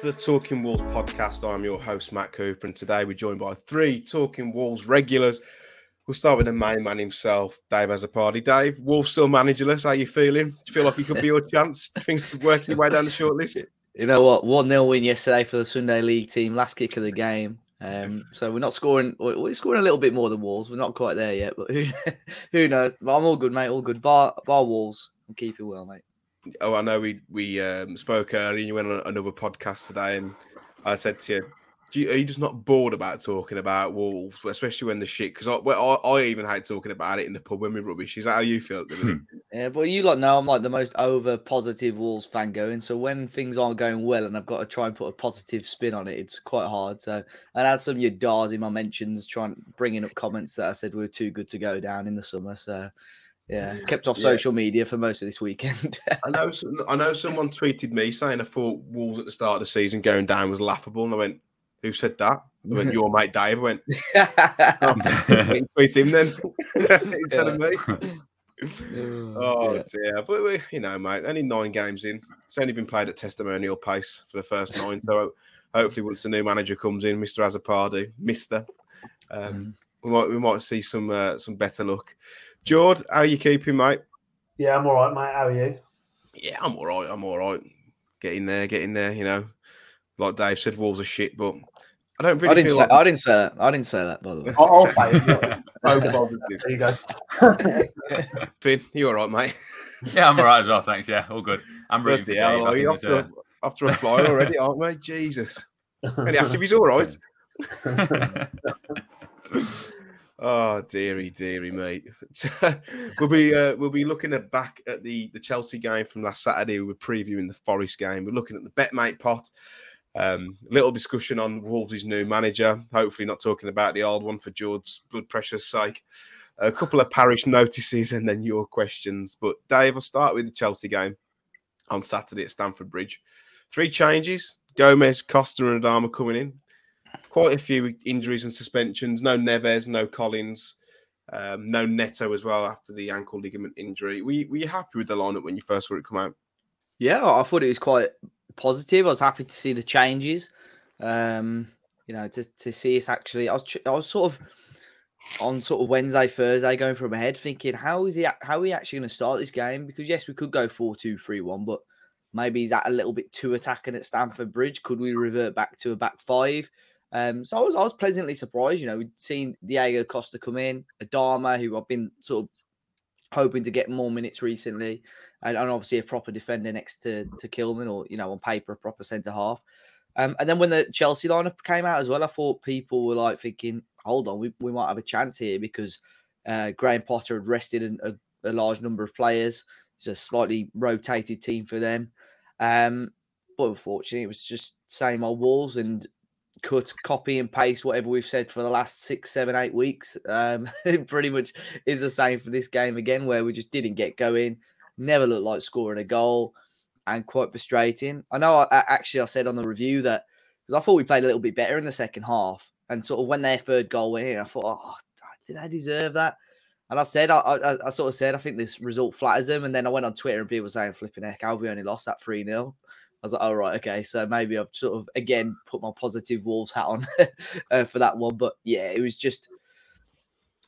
to the Talking Wolves podcast. I'm your host, Matt Cooper, and today we're joined by three Talking Wolves regulars. We'll start with the main man himself, Dave Azzopardi, Dave, Wolves still managerless. How you feeling? Do you feel like he could be your chance? Things working your way down the short list? You know what? 1 0 win yesterday for the Sunday League team, last kick of the game. Um, so we're not scoring, we're scoring a little bit more than Wolves. We're not quite there yet, but who, who knows? But I'm all good, mate. All good. Bar, bar Wolves. I'm keeping well, mate. Oh, I know we we um, spoke earlier. You went on another podcast today, and I said to you, you, are you just not bored about talking about Wolves, especially when the shit? Because I, well, I, I, even hate talking about it in the pub when we rubbish. Is that how you feel? yeah, but you lot know I'm like the most over positive Wolves fan going. So when things aren't going well and I've got to try and put a positive spin on it, it's quite hard. So I had some of your dars in my mentions, trying bringing up comments that I said we were too good to go down in the summer. So yeah, kept off social yeah. media for most of this weekend. I know. I know. Someone tweeted me saying I thought Wolves at the start of the season going down was laughable, and I went, "Who said that?" I went, "Your mate Dave." I went, oh, "Tweet him then instead of me." oh yeah. dear, but we, you know, mate, only nine games in. It's only been played at testimonial pace for the first nine. So hopefully, once the new manager comes in, Mister Azzopardi, Mister, um, mm. we might we might see some uh, some better luck. George, how are you keeping, mate? Yeah, I'm all right, mate. How are you? Yeah, I'm all right. I'm all right. Getting there, getting there. You know, like Dave said, Wolves are shit, but I don't really. I didn't say. Like... I didn't say that. I didn't say that. By the way, I'll, I'll play it. so positive. There you go. Finn, you all right, mate? Yeah, I'm all right as well. Thanks. Yeah, all good. I'm rooting for hell, are you after, a, after a fly already, aren't we? Jesus. And he asked if he's all right. Oh dearie, dearie, mate. we'll be uh, we'll be looking at back at the the Chelsea game from last Saturday. We're previewing the Forest game. We're looking at the BetMate pot. Um, little discussion on Wolves' new manager. Hopefully, not talking about the old one for George's blood pressure's sake. A couple of parish notices and then your questions. But Dave, I'll start with the Chelsea game on Saturday at Stamford Bridge. Three changes: Gomez, Costa, and Adama coming in quite a few injuries and suspensions. No Neves, no Collins, um, no Neto as well after the ankle ligament injury. Were you, were you happy with the lineup when you first saw it come out? Yeah, I thought it was quite positive. I was happy to see the changes. Um, you know, to, to see us actually, I was I was sort of on sort of Wednesday, Thursday, going from ahead, thinking how is he how are we actually going to start this game? Because yes, we could go four two three one, but maybe is that a little bit too attacking at Stamford Bridge? Could we revert back to a back five? Um, so I was I was pleasantly surprised. You know, we'd seen Diego Costa come in, Adama, who I've been sort of hoping to get more minutes recently, and, and obviously a proper defender next to to Kilman, or you know, on paper a proper centre half. Um, and then when the Chelsea lineup came out as well, I thought people were like thinking, "Hold on, we, we might have a chance here," because uh, Graham Potter had rested a, a, large number of players. It's a slightly rotated team for them. Um, but unfortunately, it was just same old Wolves, and cut, copy, and paste whatever we've said for the last six, seven, eight weeks. Um, it pretty much is the same for this game again, where we just didn't get going, never looked like scoring a goal, and quite frustrating. I know, I, actually, I said on the review that because I thought we played a little bit better in the second half, and sort of when their third goal went in, I thought, oh, did I deserve that? And I said, I, I, I, sort of said, I think this result flatters them. And then I went on Twitter and people were saying, flipping heck, how have we only lost that 3 0? I was like, oh, right, okay. So maybe I've sort of, again, put my positive Wolves hat on uh, for that one. But yeah, it was just,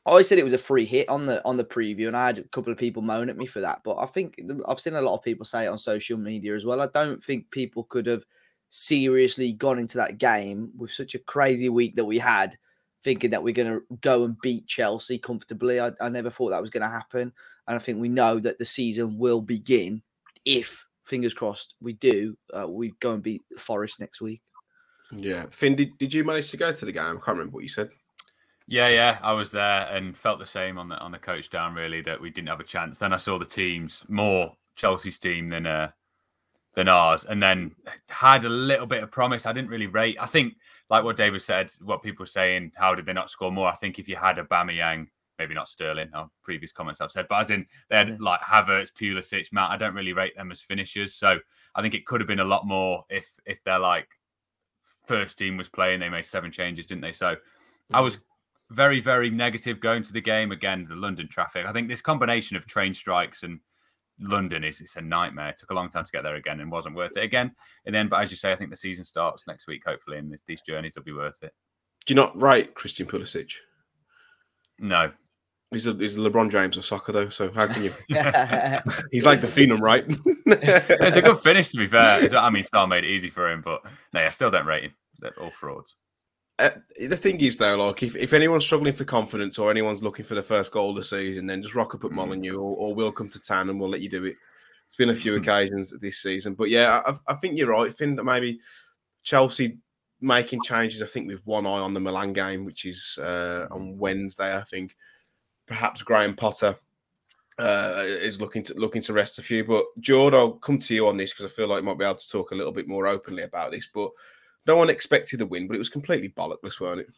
I said it was a free hit on the on the preview, and I had a couple of people moan at me for that. But I think I've seen a lot of people say it on social media as well. I don't think people could have seriously gone into that game with such a crazy week that we had, thinking that we're going to go and beat Chelsea comfortably. I, I never thought that was going to happen, and I think we know that the season will begin if fingers crossed, we do. Uh, we go and beat Forest next week. Yeah, Finn, did, did you manage to go to the game? I can't remember what you said. Yeah, yeah, I was there and felt the same on the on the coach down. Really, that we didn't have a chance. Then I saw the teams more Chelsea's team than uh than ours, and then had a little bit of promise. I didn't really rate. I think, like what David said, what people were saying, how did they not score more? I think if you had a Aubameyang maybe not Sterling, on previous comments I've said, but as in they had like Havertz, Pulisic, Matt. I don't really rate them as finishers, so I think it could have been a lot more if if they're like first team was playing. They made seven changes, didn't they? So mm-hmm. I was very very negative going to the game again. The London traffic. I think this combination of train strikes and London is it's a nightmare. It took a long time to get there again and wasn't worth it again. And then, but as you say, I think the season starts next week, hopefully, and these journeys will be worth it. Do you not rate Christian Pulisic? No, He's a, he's LeBron James of soccer, though. So how can you? he's like the phenom, right? it's a good finish, to be fair. I mean, Star made it easy for him, but no, I still don't rate him. They're all frauds. Uh, the thing is, though, like if, if anyone's struggling for confidence or anyone's looking for the first goal of the season, then just rock up at Molineux or, or we'll come to town and we'll let you do it. It's been a few occasions this season, but yeah, I, I think you're right. I think that maybe Chelsea making changes. I think with one eye on the Milan game, which is uh, on Wednesday, I think perhaps Graham Potter uh, is looking to looking to rest a few. But George, I'll come to you on this because I feel like I might be able to talk a little bit more openly about this. But no one expected the win, but it was completely bollockless, weren't it?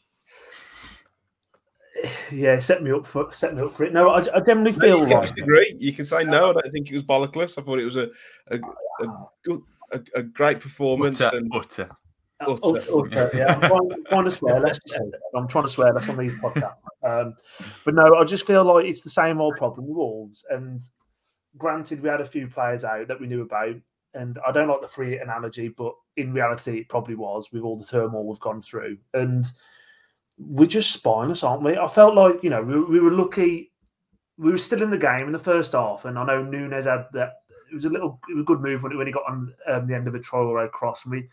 Yeah, set me up for set me up for it. No, I, I generally feel no, you like disagree. You can say no. I don't think it was bollockless. I thought it was a a, a good a, a great performance. Utter, and utter. Utter. Utter, yeah, I'm trying, trying to swear. Let's just say that. I'm trying to swear. That's on these podcasts. Um, but no, I just feel like it's the same old problem with Wolves. And granted, we had a few players out that we knew about, and I don't like the free analogy, but in reality, it probably was with all the turmoil we've gone through. And we're just spineless, aren't we? I felt like you know we, we were lucky. We were still in the game in the first half, and I know Nunes had that. It was a little, it was a good move when, when he got on um, the end of a Traore cross, and we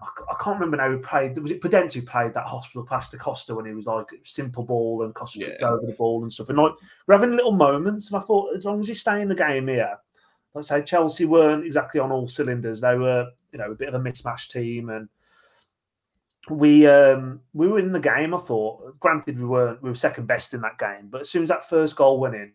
I can't remember now who played. Was it Podence who played that hospital pass to Costa when he was like simple ball and Costa Yeah. over the ball and stuff. And like we're having little moments, and I thought as long as you stay in the game here, let's say Chelsea weren't exactly on all cylinders. They were, you know, a bit of a mismatched team, and we um we were in the game. I thought. Granted, we weren't. We were second best in that game, but as soon as that first goal went in,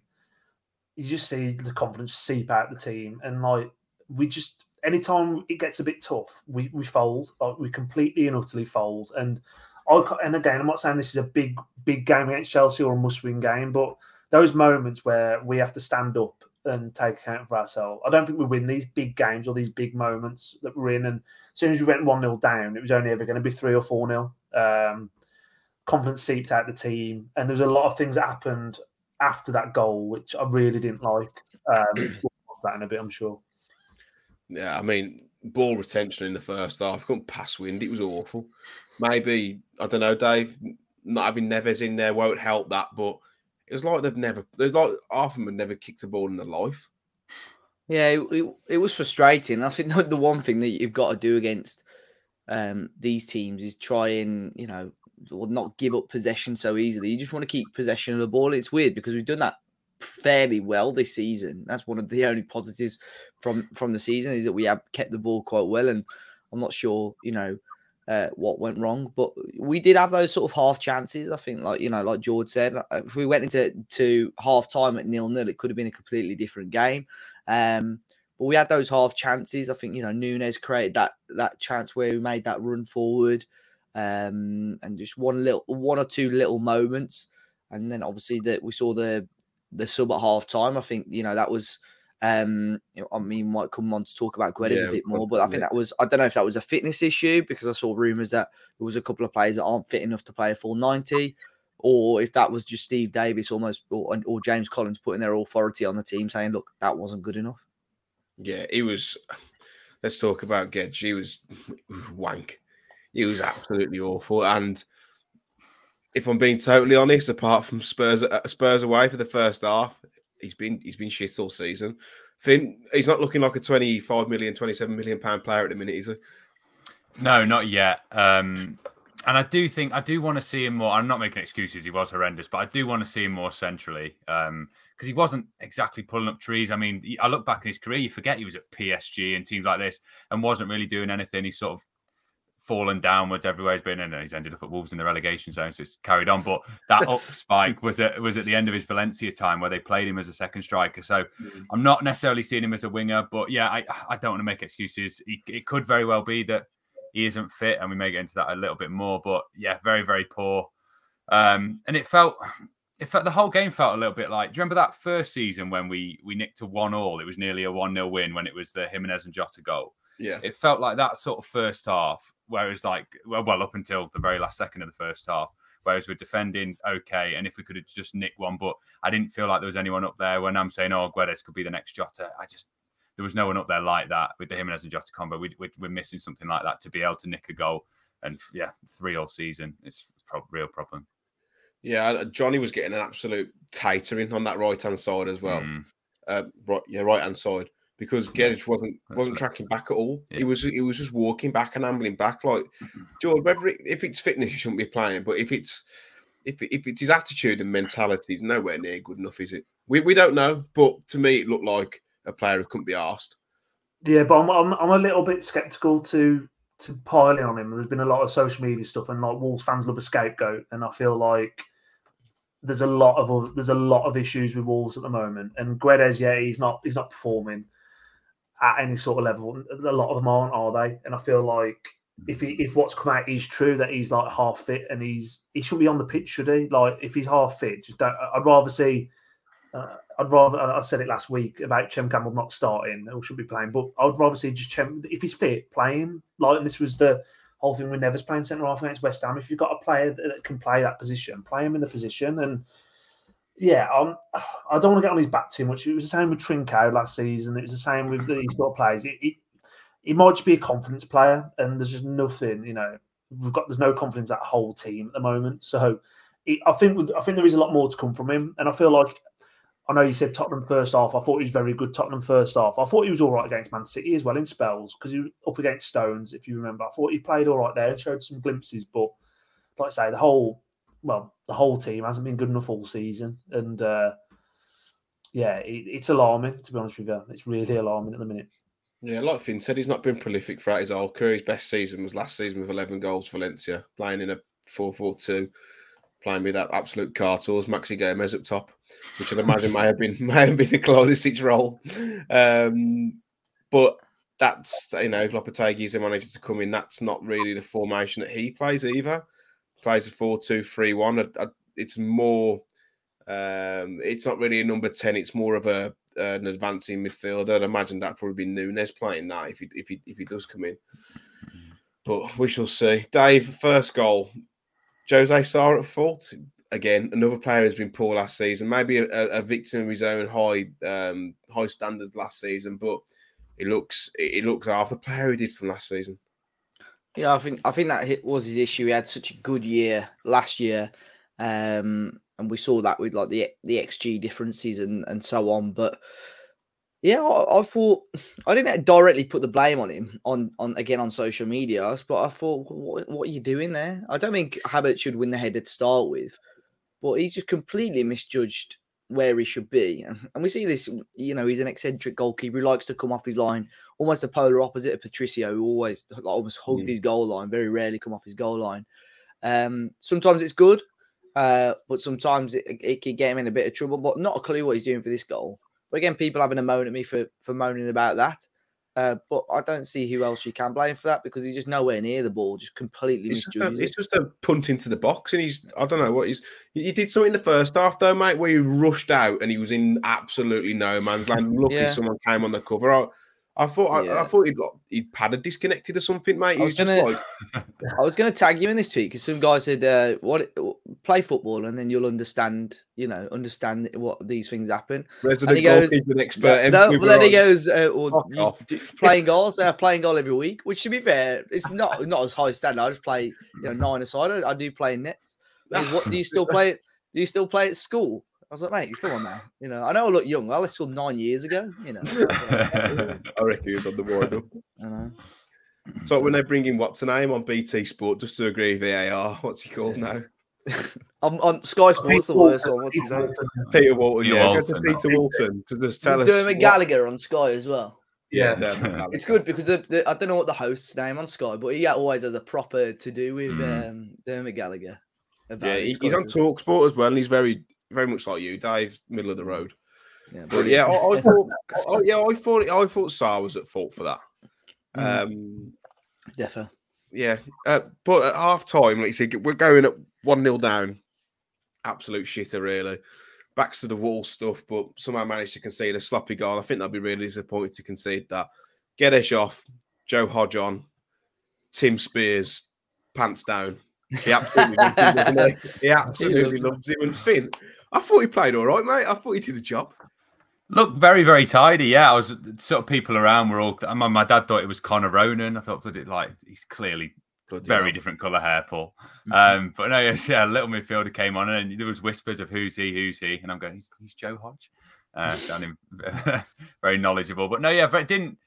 you just see the confidence seep out the team, and like we just anytime it gets a bit tough, we we fold. We completely and utterly fold. And I and again, I'm not saying this is a big big game against Chelsea or a must win game, but those moments where we have to stand up and take account for ourselves. I don't think we win these big games or these big moments that we're in. And as soon as we went one 0 down, it was only ever going to be three or four 0 um, Confidence seeped out the team, and there was a lot of things that happened after that goal which I really didn't like. Um, about in a bit, I'm sure. Yeah, I mean, ball retention in the first half, couldn't pass wind. It was awful. Maybe I don't know, Dave. Not having Neves in there won't help that, but it was like they've never. They're like half of them had never kicked a ball in their life. Yeah, it, it, it was frustrating. I think the, one thing that you've got to do against um, these teams is try and you know or not give up possession so easily. You just want to keep possession of the ball. It's weird because we've done that fairly well this season. That's one of the only positives from from the season is that we have kept the ball quite well. And I'm not sure, you know, uh, what went wrong, but we did have those sort of half chances. I think, like you know, like George said, uh, if we went into to half time at nil nil, it could have been a completely different game. Um, but we had those half chances. I think you know Nunes created that that chance where we made that run forward, um, and just one little one or two little moments, and then obviously that we saw the the sub at half time. I think you know that was. Um, you know, I mean, might come on to talk about Guedes Yeah, a bit more, but I think that was I don't know if that was a fitness issue because I saw rumours that there was a couple of players that aren't fit enough to play a full ninety, or if that was just Steve Davis almost or, or James Collins putting their authority on the team saying, "Look, that wasn't good enough." Yeah, he was. Let's talk about Guedes. He was wank. He was absolutely awful. And if I'm being totally honest, apart from Spurs uh, Spurs away for the first half, he's been he's been shit all season. Finn, he's not looking like a 25 million, 27 million pound player at the minute, is he? No, not yet. Um, and I do think I do want to see him more. I'm not making excuses; he was horrendous, but I do want to see him more centrally because he wasn't exactly pulling up trees. I mean, I look back in his career, you forget he was at PSG and teams like this, and wasn't really doing anything. He sort of fallen downwards everywhere he's been, and he's ended up at Wolves in the relegation zone, so it's carried on. But that up spike was at was at the end of his Valencia time where they played him as a second striker. So I'm not necessarily seeing him as a winger, but yeah, I I don't want to make excuses. He, it could very well be that he isn't fit, and we may get into that a little bit more. But yeah, very very poor. Um, and it felt, it felt the whole game felt a little bit like. Do you remember that first season when we we nicked a one all? It was nearly a one 0 win when it was the Jimenez and Jota goal. Yeah. It felt like that sort of first half, whereas like well, well up until the very last second of the first half, Whereas we're defending okay, and if we could have just nicked one, but I didn't feel like there was anyone up there. When I'm saying, "Oh, Guedes could be the next Jota," I just there was no one up there like that with the Jimenez and Jota combo. We, we, we're missing something like that to be able to nick a goal, and yeah, three all season. It's a real problem. Yeah, Johnny was getting an absolute tatering on that right hand side as well. Mm. Uh, right, yeah, right hand side because Guedes wasn't wasn't tracking back at all. Yeah. He was he was just walking back and ambling back. Like George, whether it, if it's fitness, he shouldn't be playing. But if it's if if it's his attitude and mentality, it's nowhere near good enough, is it? We we don't know, but to me, it looked like a player who couldn't be asked. Yeah, but I'm, I'm I'm a little bit skeptical to to piling on him. There's been a lot of social media stuff, and like Wolves fans love a scapegoat, and I feel like there's a lot of there's a lot of issues with Wolves at the moment. And Guedes, yeah, he's not he's not performing at any sort of level. A lot of them aren't, are they? And I feel like if he, if what's come out is true that he's like half fit and he's he shouldn't be on the pitch, should he? Like if he's half fit, just don't. I'd rather see. Uh, I'd rather. I said it last week about Chem Campbell not starting or should be playing, but I'd rather see just Chem if he's fit, play him. Like this was the whole thing with Neves playing centre half against West Ham. If you've got a player that can play that position, play him in the position. And yeah, um, I don't want to get on his back too much. It was the same with Trincão last season. It was the same with these sort of players. It might just be a confidence player, and there's just nothing. You know, we've got there's no confidence that whole team at the moment. So I think I think there is a lot more to come from him, and I feel like. I know you said Tottenham first half. I thought he was very good. Tottenham first half. I thought he was all right against Man City as well in spells because he was up against Stones. If you remember, I thought he played all right there and showed some glimpses. But like I say, the whole well, the whole team hasn't been good enough all season, and uh, yeah, it, it's alarming to be honest with you. It's really alarming at the minute. Yeah, like Finn said, he's not been prolific throughout his whole career. His best season was last season with 11 goals for Valencia, playing in a 4 4 2, playing with that absolute cartels, Maxi Gomez up top, which I'd imagine may have been may have been the Kalajdžić's role. Um, but that's, you know, if Lopetegui's managed to come in, that's not really the formation that he plays either. Plays a 4 2 3 1. It's more, um, it's not really a number 10, it's more of a an advancing midfielder. I'd imagine that probably be Nunes playing that if he if he if he does come in. But we shall see. Dave, first goal. Jose Sá at fault again. Another player who's been poor last season. Maybe a, a victim of his own high um, high standards last season, but it looks it looks half the player he did from last season. Yeah, I think I think that was his issue. He had such a good year last year, um, and we saw that with like the the xG differences and and so on. But yeah, I, I thought I didn't directly put the blame on him on on again on social media, but I thought, what what are you doing there? I don't think Havertz should win the header to start with, but he's just completely misjudged where he should be. And and we see this, you know, he's an eccentric goalkeeper who likes to come off his line, almost the polar opposite of Patricio, who always like, almost hugged Mm. his goal line, very rarely come off his goal line. Um, sometimes it's good, uh, but sometimes it, it can get him in a bit of trouble. But not a clue what he's doing for this goal. But again, people having a moan at me for for moaning about that. Uh, but I don't see who else you can blame for that because he's just nowhere near the ball, just completely It's just, a, it's just a punt into the box, and he's I don't know what he's he did something in the first half though, mate, where he rushed out and he was in absolutely no man's land. Lucky Yeah. someone came on the cover. I, I thought I, I thought he'd got he'd padded disconnected or something, mate. He I was, was just gonna- like I was going to tag you in this tweet because some guy said, uh, "What play football and then you'll understand, you know, understand what these things happen." resident he goes- expert. no, Em but then he goes, uh, well, you do- playing goals, uh, playing goal every week. Which, to be fair, it's not not as high standard. I just play, you know, nine aside. I do play in nets. What do you still play? Do you still play at school? I was like, mate, come on now. You know, I know I look young. I left school nine years ago. You know. I reckon he was on the wind up. I know. So when they bring in what's the name on BT Sport just to agree with VAR, what's he called now? I'm on Sky Sports, the worst one. What's his name? Peter Walton. Peter yeah, go Walton. to Peter Walton to just tell us. Dermot what- Gallagher on Sky as well. Yeah, Yeah. It's good because the, the, I don't know what the host's name on Sky, but he always has a proper to do with Mm. um, Dermot Gallagher. Yeah, he, he's on good. Talk Sport as well, and he's very, very much like you, Dave, middle of the road. Yeah, But yeah, I, I thought, I, yeah, I thought, I thought Sá was at fault for that. Mm. Um, Defo. yeah, uh, but at half time, like you said, we're going at one 0 down. Absolute shitter, really. Backs to the wall stuff, but somehow managed to concede a sloppy goal. I think they'll be really disappointed to concede that. Guedes off, Joe Hodge on, Tim Spiers, pants down. He absolutely loves him, he? He absolutely loves him. And Finn, I thought he played all right, mate. I thought he did the job. Look, very, very tidy. Yeah, I was sort of people around were all. My, my dad thought it was Connor Ronan. I thought that it like he's clearly Bloody very hell. different colour hair, Paul. Um, but no, yes, yeah, a little midfielder came on, and there was whispers of who's he, who's he, and I'm going, he's, he's Joe Hodge. Uh, sounding very knowledgeable, but no, yeah, but it didn't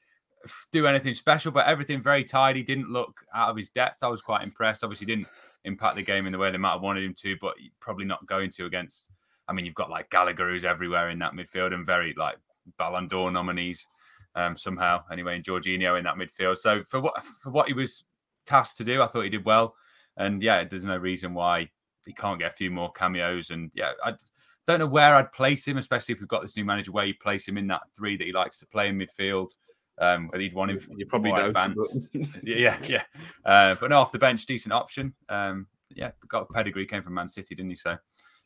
do anything special, but everything very tidy. Didn't look out of his depth. I was quite impressed. Obviously, didn't impact the game in the way they might have wanted him to, but probably not going to against. I mean, you've got like Gallagher who's everywhere in that midfield, and very like Ballon d'Or nominees um, somehow. Anyway, and Jorginho in that midfield. So for what for what he was tasked to do, I thought he did well. And yeah, there's no reason why he can't get a few more cameos. And yeah, I don't know where I'd place him, especially if we've got this new manager, where you place him in that three that he likes to play in midfield. Um, whether you'd want him, You probably don't, advanced. yeah, yeah. Uh, but no, off the bench, decent option. Um, yeah, got a pedigree, came from Man City, didn't he? So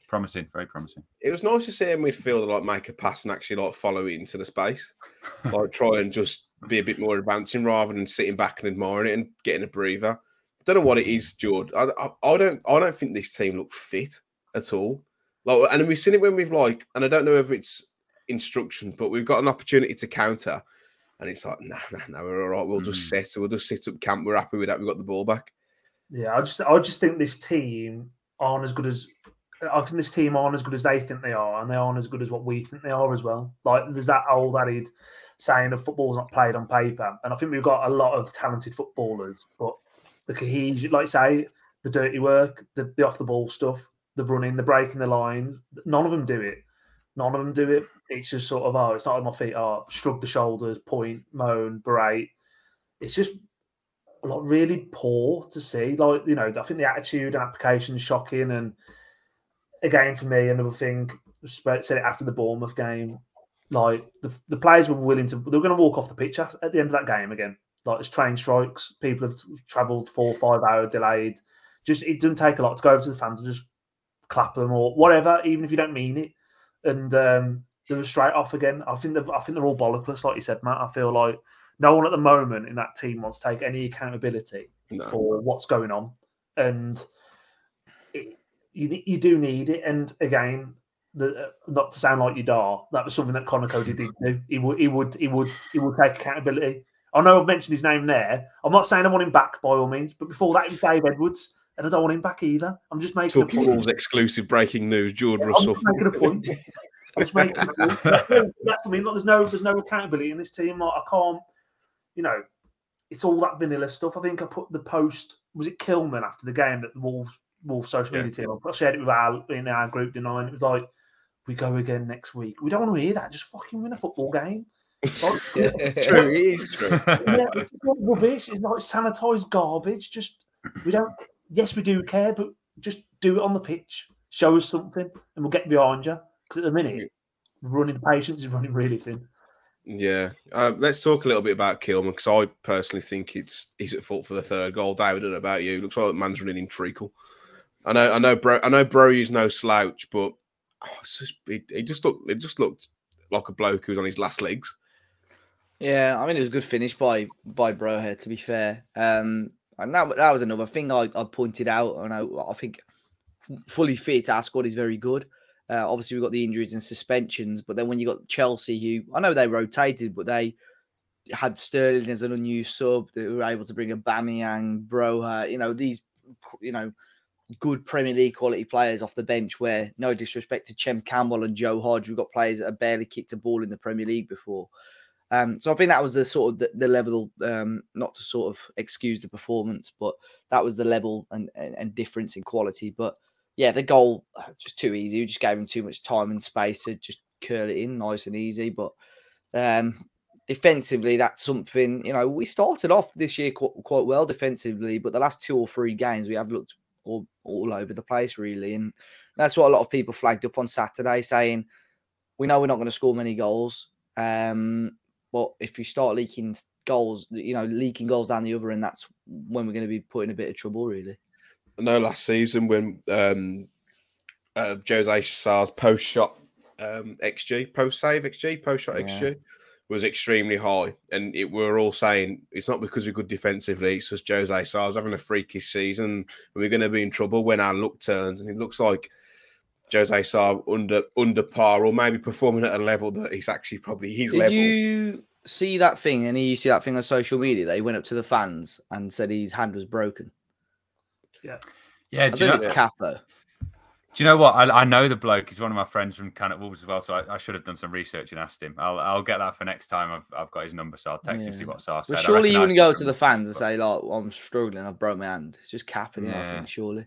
promising, very promising. It was nice to see a midfielder like make a pass and actually like follow it into the space, like try and just be a bit more advancing rather than sitting back and admiring it and getting a breather. I don't know what it is, George. I, I, I don't I don't think this team look fit at all. Like, and we've seen it when we've like, and I don't know if it's instructions, but we've got an opportunity to counter, and it's like, nah, nah, nah, we're all right. We'll just Mm. sit, we'll just sit up camp. We're happy with that. We got the ball back. Yeah, I just I just think this team aren't as good as I think this team aren't as good as they think they are, and they aren't as good as what we think they are as well. Like there's that old adage saying of football's not played on paper, and I think we've got a lot of talented footballers, but the cohesion, like say, the dirty work, the, the off the ball stuff, the running, the breaking the lines, none of them do it. None of them do it. It's just sort of oh, it's not on my feet. Oh, shrug the shoulders, point, moan, berate. It's just like really poor to see. Like you know, I think the attitude and application is shocking. And again, for me, another thing said it after the Bournemouth game. Like the, the players were willing to, they were going to walk off the pitch at, at the end of that game again. Like it's train strikes, people have travelled four, five hour delayed. Just it doesn't take a lot to go over to the fans and just clap them or whatever, even if you don't mean it. And um, they were straight off again. I think I think they're all bollockless, like you said, Matt. I feel like no one at the moment in that team wants to take any accountability No. for what's going on, and it, you you do need it. And again, the, uh, not to sound like you dar, that was something that Conor Coady did do. He would he would he would he would take accountability. I know I've mentioned his name there. I'm not saying I want him back by all means, but before that, it was Dave Edwards, and I don't want him back either. I'm just making a point. Balls exclusive breaking news. George I'm Russell. just making a point. I'm just making a point. That's, I mean, like, there's no there's no accountability in this team. Like, I can't, you know, it's all that vanilla stuff. I think I put the post was it Kilman after the game that the Wolves Wolves social media team. I shared it with our in our group tonight. It was like, we go again next week. We don't want to hear that. Just fucking win a football game. Like, True, it is true. yeah, it's not rubbish. It's like sanitized garbage. Just we don't. Yes, we do care, but just do it on the pitch. Show us something, and we'll get behind you. Because at the minute, running the patience is running really thin. Yeah, uh, let's talk a little bit about Kilman because I personally think it's he's at fault for the third goal. David, I don't know about you. Looks like the man's running in treacle. I know, I know, bro. I know, bro. He's no slouch, but oh, it's just, he, he just looked. It just looked like a bloke who's on his last legs. Yeah, I mean it was a good finish by by Broja. To be fair, um, and that that was another thing I, I pointed out. And I, I think fully fit, our squad is very good. Uh, obviously, we've got the injuries and suspensions, but then when you got Chelsea, who I know they rotated, but they had Sterling as an unused sub. They were able to bring a Bamiyang, Broja, you know these, you know, good Premier League quality players off the bench. Where no disrespect to Chem Campbell and Joe Hodge, we've got players that have barely kicked a ball in the Premier League before. Um, so I think that was the sort of the, the level, um, not to sort of excuse the performance, but that was the level and, and, and difference in quality. But yeah, the goal uh, just too easy. We just gave him too much time and space to just curl it in nice and easy. But um, defensively, that's something you know we started off this year quite, quite well defensively, but the last two or three games we have looked all, all over the place really, and that's what a lot of people flagged up on Saturday, saying we know we're not going to score many goals. Um, but if you start leaking goals, you know, leaking goals down the other end, that's when we're going to be put in a bit of trouble, really. I know last season when um, uh, Jose Sá's post shot um, XG, post save XG, post shot Yeah. XG was extremely high, and it, we are all saying it's not because we're good defensively. It's just Jose Sá's having a freakish season, and we're going to be in trouble when our luck turns. And it looks like Jose Sá under under par, or maybe performing at a level that he's actually probably his level. Did level. you see that thing? And you see that thing on social media that he went up to the fans and said his hand was broken. Yeah, I do you, think know, it's calf though. do you know what? I, I know the bloke. He's one of my friends from Cannock Wolves as well, so I, I should have done some research and asked him. I'll I'll get that for next time. I've, I've got his number, so I'll text him see Yeah. what Sá said. But surely you wouldn't go to the fans and say, like, I'm struggling, I've broke my hand. It's just capping it, I Yeah. think, surely.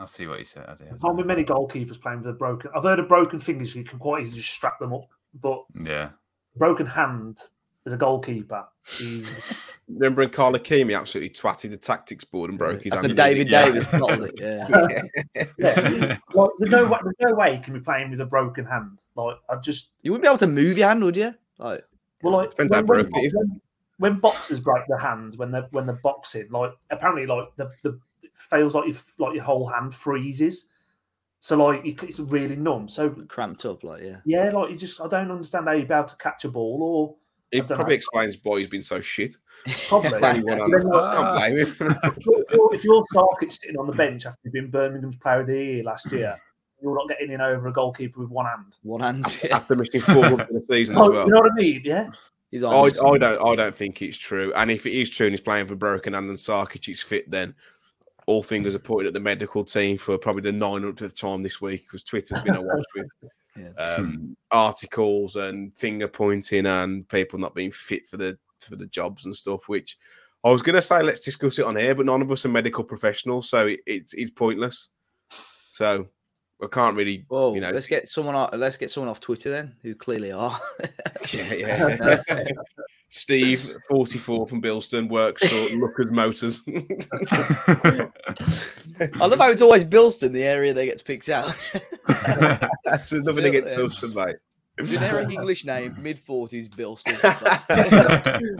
I'll see what he said. I There can't be many goalkeepers playing with a broken. I've heard of broken fingers, you can quite easily just strap them up, but Yeah. broken hand as a goalkeeper is Remember, when Carl Ikeme absolutely twatted the tactics board and broke his After hand. David Yeah. Davis bottled it, yeah. yeah, like, there's no way, there's no way you can be playing with a broken hand. Like I just You wouldn't be able to move your hand, would you? Like, well, like Depends how when, when, broken it is. when, when boxers break their hands when they're when they're boxing, like apparently, like the the it feels like you like your whole hand freezes. So like you, it's really numb. So cramped up, like, yeah. yeah, like you just I don't understand how you're able to catch a ball or It probably know. explains why he's been so shit. probably. Only one hand. Then, like, I can't blame him. if you're, if you're- if you're Sarkic sitting on the bench after you've been Birmingham's Player of the Year last hmm. year, you're not getting in over a goalkeeper with one hand. One hand. Yeah. After missing four months in the season as Oh, well. You know what I mean? Yeah. He's I, on. I don't I don't think it's true. And if it is true and he's playing for broken hand and Sarkic is fit, then all fingers are pointed at the medical team for probably the 900th time this week because Twitter's been awash with Yeah. um, articles and finger pointing and people not being fit for the for the jobs and stuff. Which I was gonna say let's discuss it on here, but none of us are medical professionals, so it, it's it's pointless. So I can't really, Whoa, you know, let's get someone off, let's get someone off Twitter then, who clearly are. Yeah, yeah. Steve, 44 from Bilston, works for Lookers Motors. I love how it's always Bilston, the area that gets picked out. There's nothing against. Bilston, mate. Generic English name, mid forties, Bilston.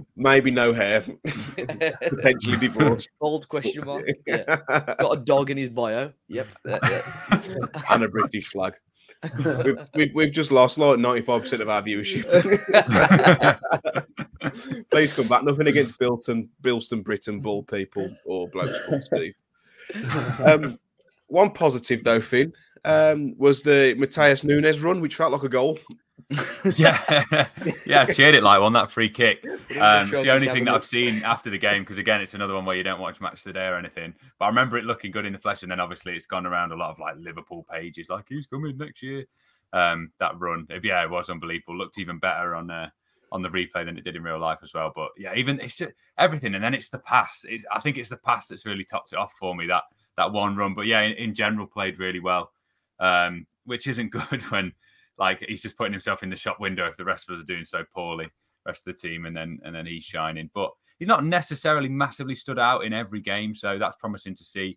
Maybe no hair, potentially divorced. Bold question mark. Yeah. Got a dog in his bio. Yep. Yeah, yeah. and a British flag. We've, we've, we've just lost like 95% of our viewership. Please come back. Nothing against Bilton, Bilston, Britain, Bull people, or blokes called Steve. Um, one positive though, Finn, um, was the Matheus Nunes run, which felt like a goal. yeah, yeah, I cheered it like on that free kick. Um, it's the only thing that I've seen after the game because again, it's another one where you don't watch match of the day or anything. But I remember it looking good in the flesh, and then obviously it's gone around a lot of like Liverpool pages, like he's coming next year. Um, that run, yeah, it was unbelievable. Looked even better on uh, on the replay than it did in real life as well. But yeah, even it's just everything, and then it's the pass. It's I think it's the pass that's really topped it off for me. That that one run, but yeah, in, in general, played really well, um, which isn't good when like he's just putting himself in the shop window if the rest of us are doing so poorly, rest of the team, and then and then he's shining. But he's not necessarily massively stood out in every game, so that's promising to see.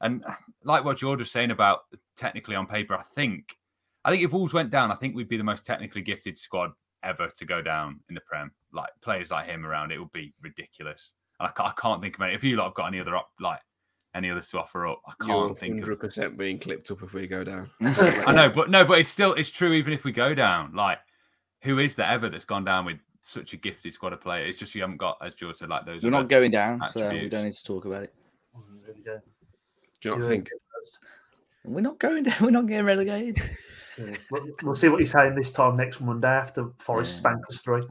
And like what George was saying about technically on paper, I think I think if Wolves went down, I think we'd be the most technically gifted squad ever to go down in the Prem. Like players like him around, it would be ridiculous. I, ca- I can't think of any. If you lot have got any other up, like any others to offer up, I can't think of 100% being clipped up if we go down. I know, but no, but it's still it's true. Even if we go down, like who is there ever that's gone down with such a gifted squad of players? It's just you haven't got, as George said, like those. We're not going down, so we don't need to talk about it. There we go. Do you not Yeah. think? We're not going down. We're not getting relegated. Yeah. We'll, we'll see what he's saying this time next Monday after Forest Yeah. spank us three.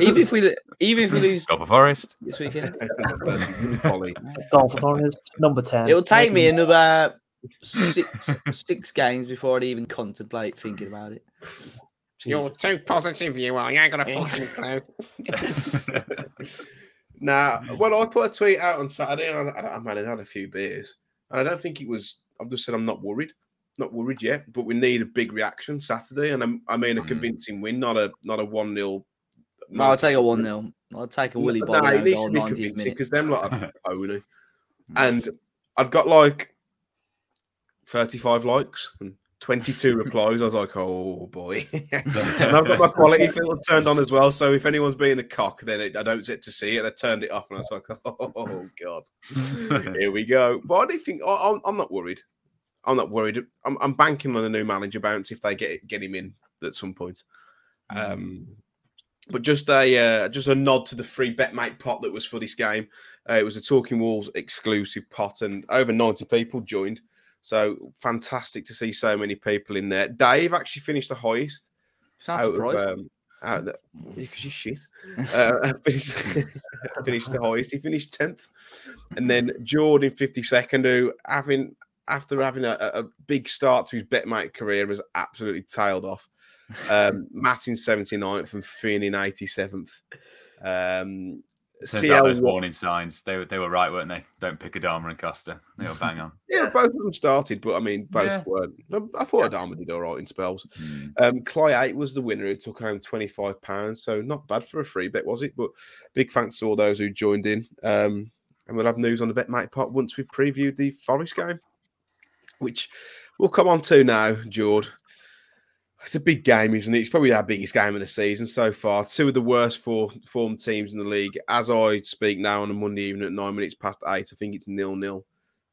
even if we lo- even if we lose Go for Forest. this weekend, Polly. Goal for Forest, number 10. it'll take me another six six games before I'd even contemplate thinking about it. You're too positive, you are. You ain't got a fucking clue. now, well, I put a tweet out on Saturday, and I, I, man, I had a few beers, and I don't think it was. I've just said I'm not worried, not worried yet, but we need a big reaction Saturday, and I'm, I mean a Mm. convincing win, not a not a one 0 No, I'll take a one 0 I'll take a Willy No, Bobby it own needs to be convincing because them lot are pony, and I'd got like 35 likes and 22 replies. I was like, oh boy. and I've got my quality filter turned on as well. So if anyone's being a cock, then it, I don't get to see it. I turned it off and I was like, oh God, here we go. But I do think I, I'm, I'm not worried. I'm not worried. I'm, I'm banking on a new manager bounce if they get get him in at some point. Um, But just a uh, just a nod to the free betmate pot that was for this game. Uh, it was a Talking Wolves exclusive pot, and over ninety people joined. So fantastic to see so many people in there. Dave actually finished the highest Sounds surprised. um, out of the, because you shit. Uh, finished, finished the highest. He finished tenth, and then Jordan fifty second, who having after having a, a a big start to his betmate career has absolutely tailed off. Um, Matt in 79th and Finn in 87th. Um, Turns out those warning signs. They were they were right, weren't they? Don't pick Adama and Costa. They were bang on. yeah, both of them started, but I mean, both Yeah. weren't. I thought Adama did all right in spells. Hmm. Um, Cly 8 was the winner who took home £25, so not bad for a free bet, was it? But big thanks to all those who joined in. Um, and we'll have news on the BetMate pot once we've previewed the Forest game, which we'll come on to now, Jord. It's a big game, isn't it? It's probably our biggest game of the season so far. Two of the worst four formed teams in the league. As I speak now on a Monday evening at nine minutes past eight, I think it's nil nil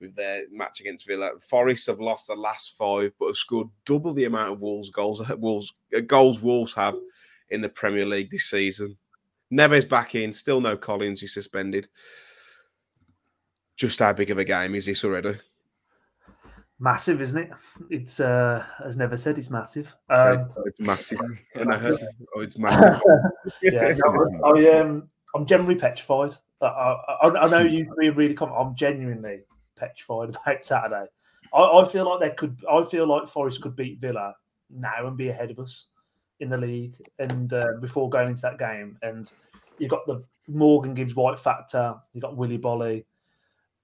with their match against Villa. Forest have lost the last five, but have scored double the amount of Wolves goals Wolves uh, goals Wolves have in the Premier League this season. Neves back in, still no Collins. He's suspended. Just how big of a game is this already? Massive, isn't it? It's uh, as never said, it's massive. Um, it's massive. And I heard, oh, it's massive. yeah, no, I um, I'm generally petrified. I, I, I know you can be really. Com- I'm genuinely petrified about Saturday. I, I feel like they could. I feel like Forest could beat Villa now and be ahead of us in the league, and uh, before going into that game, and you've got the Morgan Gibbs White factor. You got Willy Boly,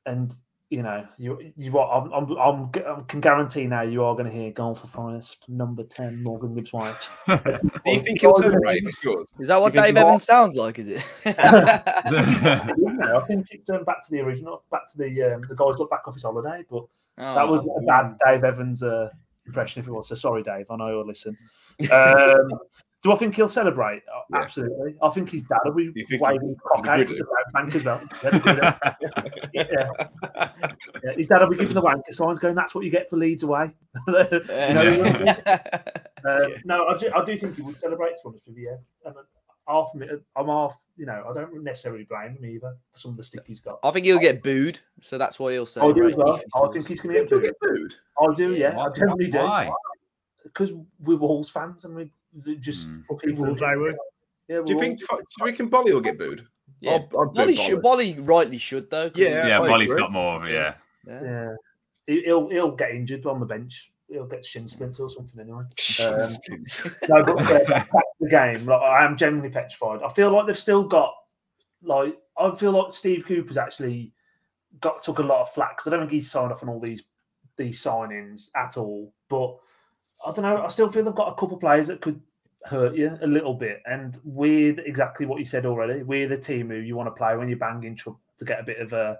and you know you you are. I'm, I'm, I'm, I can guarantee now you are going to hear goal for Forest number ten Morgan Gibbs White. Do you think he'll celebrate if he scores? Is that what Dave he Evans sounds like? Is it? No, I think it's um, back to the original, back to the um, the guys got back off his holiday, but that was Oh. a bad Dave Evans uh, impression if it was. So sorry, Dave. I know you'll listen. Um, do I think he'll celebrate? Uh, Yeah. Absolutely. I think his dad will be You waving cock out be to the South Bank as well. Yeah, yeah. Yeah, His dad will be giving the wanker signs, going, "That's what you get for Leeds away." no, he won't. Um, no, I do, I do think he would celebrate. To be honest with you. And half, I'm half. You know, I don't necessarily blame him either for some of the stick he's got. I think he'll get booed, so that's why he'll say. I do as well. I think he's going to get He'll booed. get. I do, Yeah, yeah. I generally do. why? Because we're Wolves fans and we we just Mm. for people. Wolves, I would. Yeah, Do you think? all- Do you reckon Boly will get booed? Yeah, I'd- I'd boo Boly, should, Boly. Boly rightly should though. Yeah, yeah, I Boly's agree. got more of it. Yeah. yeah. Yeah, He- he'll he'll get injured on the bench. He'll get shin splinter or something anyway. Um, no, but uh, back to the game. Like, I am genuinely petrified. I feel like they've still got like I feel like Steve Cooper's actually got took a lot of flack because I don't think he's signed off on all these these signings at all. But I don't know. I still feel they've got a couple players that could hurt you a little bit. And with exactly what you said already, we're the team who you want to play when you're banging to get a bit of a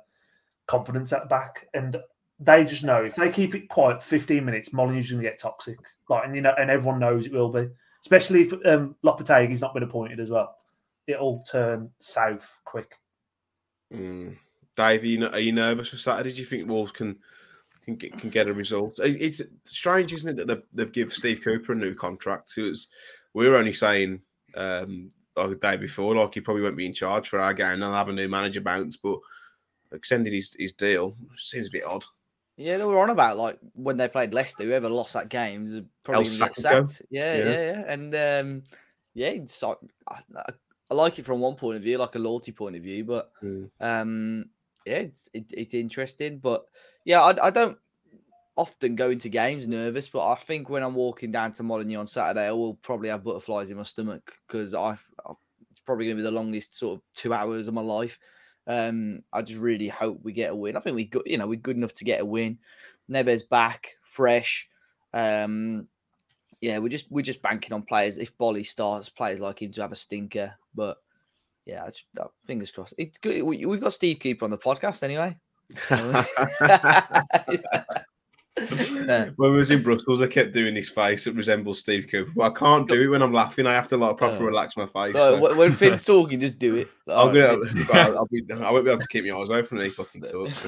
confidence at the back. And they just know if they keep it quiet 15 minutes, Molineux's going to get toxic. Like, and you know, and everyone knows it will be, especially if um, Lopetegui's not been appointed as well. It'll turn south quick. Mm. Dave, are you, are you nervous for Saturday? Do you think Wolves can can get, can get a result? It's strange, isn't it, that they've, they've given Steve Cooper a new contract? Because we were only saying um, like the day before, like he probably won't be in charge for our game. They'll have a new manager bounce, but extended his, his deal seems a bit odd. Yeah, they were on about like when they played Leicester, whoever lost that game is probably El going to get sacked. Yeah, Yeah. yeah, yeah, and um, yeah, it's, like- I, I- I like it from one point of view, like a loyalty point of view, but Mm. um, yeah, it's it, it's interesting. But yeah, I, I don't often go into games nervous, but I think when I'm walking down to Molineux on Saturday, I will probably have butterflies in my stomach because I it's probably going to be the longest sort of two hours of my life. Um, I just really hope we get a win. I think we got, you know, we're good enough to get a win. Neves back, fresh. Um, yeah, we're just we're just banking on players. If Boly starts, players like him to have a stinker. But yeah, it's, uh, fingers crossed. It's good. We, we've got Steve Cooper on the podcast anyway. Yeah. when I was in Brussels, I kept doing this face that resembles Steve Cooper, but I can't do it when I'm laughing. I have to like proper Oh. relax my face. So, so- wh- when Finn's talking, just do it. I'm Alright, gonna, I'll, I'll be, I won't be able to keep my eyes open when he fucking talks.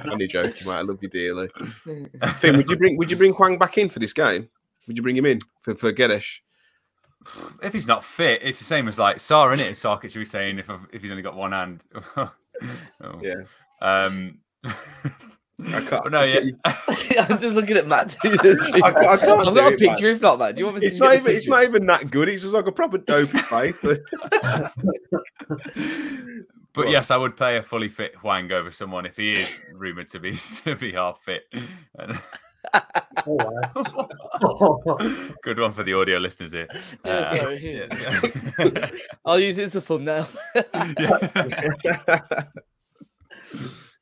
Only joking, mate. I love you dearly. Finn, would you bring would you bring Hwang back in for this game? Would you bring him in for for Guedes? If he's not fit, it's the same as like Sá, in it? Sarkic should be saying if I've, if he's only got one hand. oh. Yeah. Um, I can't. no, I yeah. I'm just looking at Matt. I, I, I have can't got a it, picture. man. If not, Matt, do you want me to? It's get not even. It's not even that good. It's just like a proper dopey face. But Right. yes, I would play a fully fit Hwang over someone if he is rumored to be to be half fit. And- Oh, wow. Good one for the audio listeners here. Yeah, Uh, sorry. yeah. I'll use it as a thumbnail.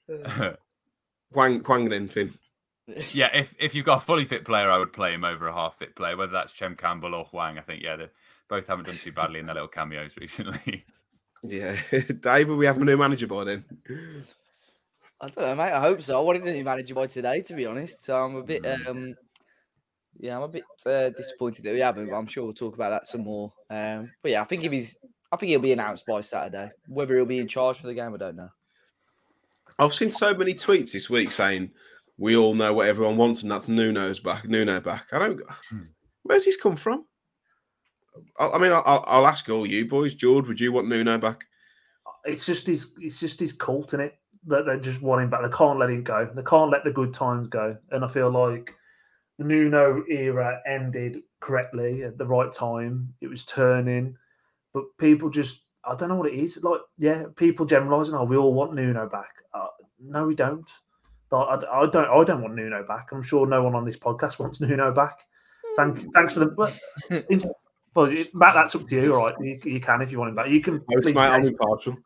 Hwang, Hwang then, Finn. yeah, if if you've got a fully fit player, I would play him over a half fit player, whether that's Chem Campbell or Hwang. I think yeah, they both haven't done too badly in their little cameos recently. Yeah, Dave, will we have a new manager by then? I don't know, mate. I hope so. I wanted a new manager by today, to be honest. So I'm a bit, um, yeah, I'm a bit uh, disappointed that we haven't. But I'm sure we'll talk about that some more. Um, but yeah, I think if he's, I think he'll be announced by Saturday. Whether he'll be in charge for the game, I don't know. I've seen so many tweets this week saying we all know what everyone wants, and that's Nuno's back. Nuno back. I don't. Hmm. Where's this come from? I, I mean, I'll, I'll ask all you boys. George, would you want Nuno back? it's just his it's just his cult in it that they just want him back. They can't let him go. They can't let the good times go. And I feel like the Nuno era ended correctly at the right time. It was turning, but people just I don't know what it is. Like yeah, people generalising. Oh, we all want Nuno back. Uh, no, we don't. But I, I don't. I don't want Nuno back. I'm sure no one on this podcast wants Nuno back. Thank, thanks for the. Well, Matt, that's up to you. All right, you, you can if you want him back. You can. Most, please mate, I'm impartial.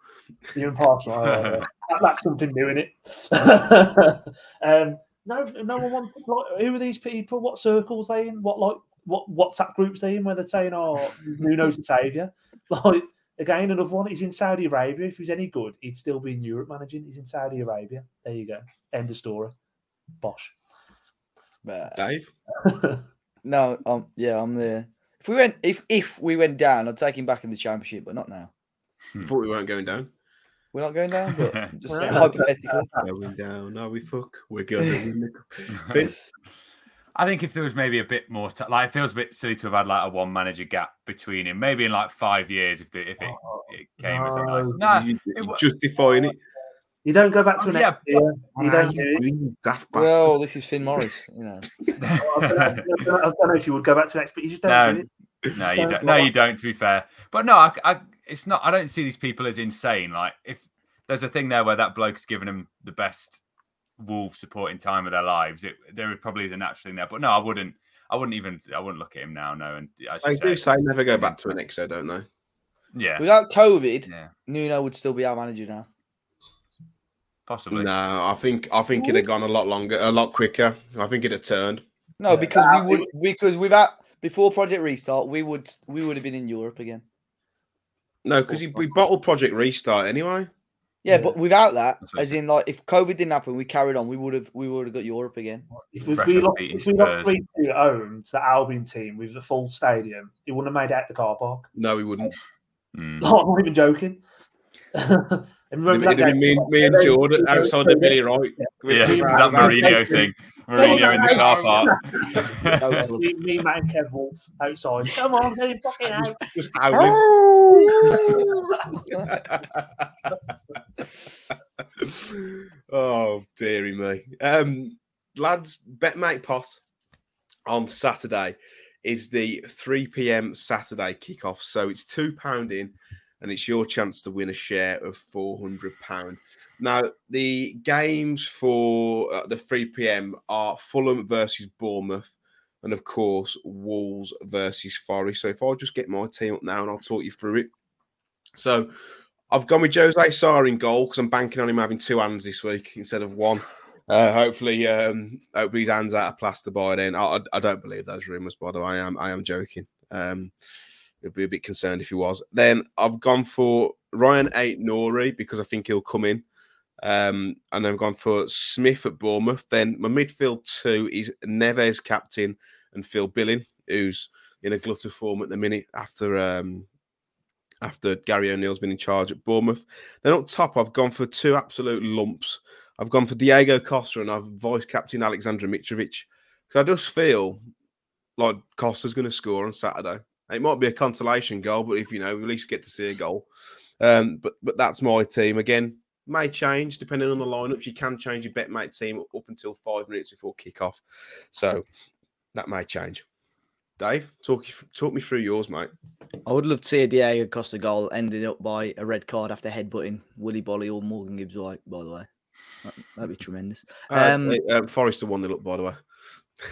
you're impartial. Yeah, yeah. That- that's something new in it. um, no, no one wants. Like, who are these people? What circles they in? What like what WhatsApp groups they in? Where they're saying, "Oh, Nuno's the savior." Like again, another one. He's in Saudi Arabia. If he's any good, he'd still be in Europe managing. He's in Saudi Arabia. There you go. End of story. Bosh. But Dave, no, um, yeah, I'm there. If we went, if if we went down, I'd take him back in the championship, but not now. thought we weren't going down. We're not going down, but just saying, Right. hypothetically. Going down. Are we fuck? We're going to win the cup. Finn, I think if there was maybe a bit more, t- like it feels a bit silly to have had like a one manager gap between him. Maybe in like five years, if the, if it, oh, it came as a nice. no. Nah, you, you're wa- justifying it. You don't go back to Oh, an yeah, next. You don't do it. you daft bastard. Well, this is Finn Morris, you know. I don't know- I don't know- I don't know if you would go back to next, but you just don't No, do it. no, you don't don't. No, you don't. To be fair, but no, I, I, it's not. I don't see these people as insane. Like if there's a thing there where that bloke's given them the best wolf supporting time of their lives, it, there probably is a natural thing there. But no, I wouldn't. I wouldn't even. I wouldn't look at him now. No, and I you They do say, say never go back to an exo, don't they? yeah, Without COVID, yeah, Nuno would still be our manager now. possibly. No, I think I think it'd have gone a lot longer, a lot quicker. I think it'd have turned. No, Yeah. because we would because without before Project Restart, we would we would have been in Europe again. No, because we bottled Project Restart anyway. Yeah, Yeah. but without that, as in like if COVID didn't happen, we carried on, we would have we would have got Europe again. If we, if Fresh we lost, if we lost three two at home to the Albion team with the full stadium, it wouldn't have made it out the car park. No, we wouldn't. Mm. I'm not even joking. And remember it'd have been me, me and Jordan outside the Billy Wright. Yeah, With- that Mourinho thing. Mourinho in the car park. Totally. me, me, Matt, and Kev Wolf outside. Come on, get him fucking out. Just howling. oh, dearie me. Um, lads, BetMate Pot on Saturday is the 3 p.m. Saturday kickoff. So it's £2 in, and it's your chance to win a share of £400. Now, the games for uh, the 3 p.m. are Fulham versus Bournemouth. And of course, Wolves versus Forest. So if I just get my team up now and I'll talk you through it. So I've gone with Jose Sá in goal because I'm banking on him having two hands this week instead of one. Uh, hopefully, um, hopefully his hands out of plaster by then. I, I, don't believe those rumours, by the way. I am I am joking. Um, I'd be a bit concerned if he was. Then I've gone for Rayan Aït-Nouri because I think he'll come in. Um, and I've gone for Smith at Bournemouth. Then my midfield two is Neves captain and Phil Billing, who's in a glut of form at the minute after um, after Gary O'Neill's been in charge at Bournemouth. Then up top, I've gone for two absolute lumps. I've gone for Diego Costa and I've vice captain Alexander Mitrovic because I just feel like Costa's going to score on Saturday. It might be a consolation goal, but if you know, we at least get to see a goal. Um, but but that's my team again. May change depending on the lineups. You can change your betmate team up until five minutes before kickoff, so that may change. Dave, talk talk me through yours, mate. I would love to see a Diego Costa goal ending up by a red card after headbutting Willy Boly or Morgan Gibbs White. By the way, That- that'd be tremendous. Um, Um, uh, Forrester one nil look, by the way.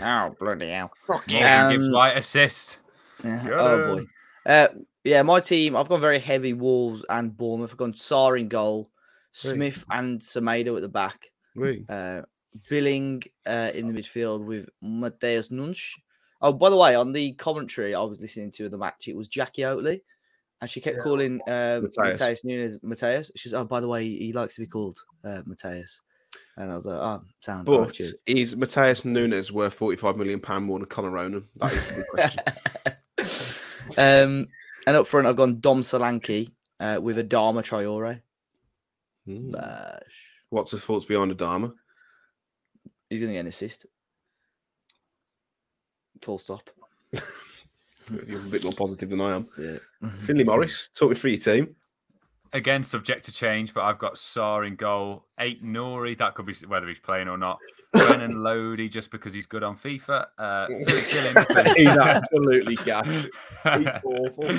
Oh, bloody hell. Morgan yeah. Gibbs Um, White assist. Yeah. Oh boy. Uh, yeah, my team. I've gone very heavy Wolves and Bournemouth. I've gone Sá in goal, Smith and Semedo at the back, Oui. uh, Billing uh, in the midfield with Matheus Nunes. Oh, by the way, on the commentary I was listening to of the match, it was Jackie Oatley, and she kept Yeah. calling uh, Matheus. Matheus Nunes Matheus. She's oh, by the way, he likes to be called uh, Matheus, and I was like, oh, sound right, But cheers. is Matheus Nunes worth forty-five million pound more than Conor Ronan? That is the big question. um, and up front, I've gone Dom Solanke uh, with Adama Traore. Hmm. Bash. What's the thoughts behind Adama? He's going to get an assist. Full stop. You're a bit more positive than I am. Yeah. Finley Morris, talk me through your team. Again, subject to change, but I've got Sá in goal. Aït-Nouri, that could be whether he's playing or not. Renan Lodi, just because he's good on FIFA. Uh, He's absolutely gassed. He's awful.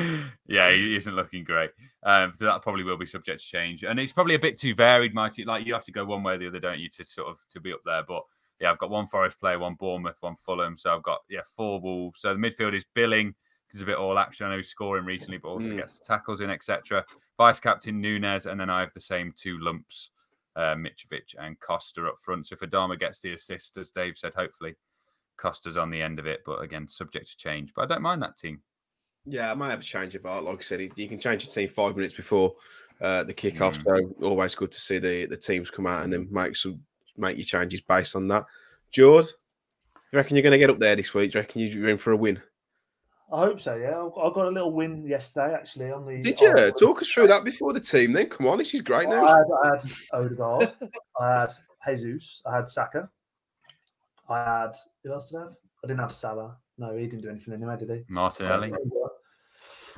Yeah, he isn't looking great. Um, so that probably will be subject to change, and it's probably a bit too varied. Mighty, like you have to go one way or the other, don't you, to sort of to be up there. But yeah, I've got one Forest player, one Bournemouth, one Fulham. So I've got yeah four Wolves. So the midfield is Billing. He's a bit all action. I know he's scoring recently, but also Mm. gets the tackles in, etc. Vice captain Nunes, and then I have the same two lumps, uh, Mitrovic and Costa up front. So if Adama gets the assist, as Dave said, hopefully Costa's on the end of it. But again, subject to change. But I don't mind that team. Yeah, I might have a change of heart. Like I said, you can change your team five minutes before uh, the kickoff. Mm. So always good to see the, the teams come out and then make some make your changes based on that. George, you reckon you're going to get up there this week? Do you reckon you're in for a win? I hope so. Yeah, I I got a little win yesterday actually on the. Did you on- talk us through that before the team? Then come on, this is great I had, I had Odegaard, I had Jesus, I had Saka, I had who else did I have? I didn't have Salah. No, he didn't do anything anyway, did he? Martinelli.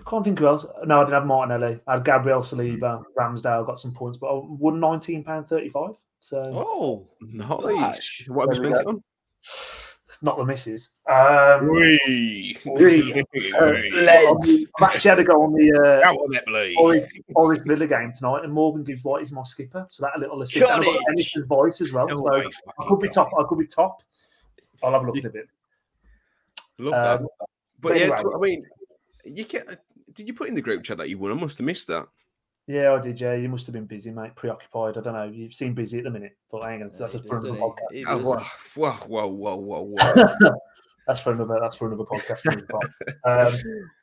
Can't think who else. No, I didn't have Martinelli. I had Gabriel Saliba, Ramsdale got some points, but I won nineteen pound thirty five. So Oh, Nice. What have you spent it on? Not the misses. Um, Wee. Wee. uh, Legs. I've actually had to go on the uh, Out on that blade. Forest, Forest Villa game tonight, and Morgan Gibbs White is my skipper, so that a little assist. And I've got Dennis's voice as well, so Always I could be got top. I could be top. I'll have a look in a bit. Love that. Um, But yeah, anyway. tw- I mean, you can. Did you put in the group chat that you won? I must have missed that. Yeah, I did. Yeah, you must have been busy, mate. Preoccupied. I don't know. You've seem busy at the minute, but I ain't gonna. That's he a for does, another podcast. he? He Oh, whoa, whoa, whoa, whoa, whoa, whoa. That's for another. That's for another podcast. um,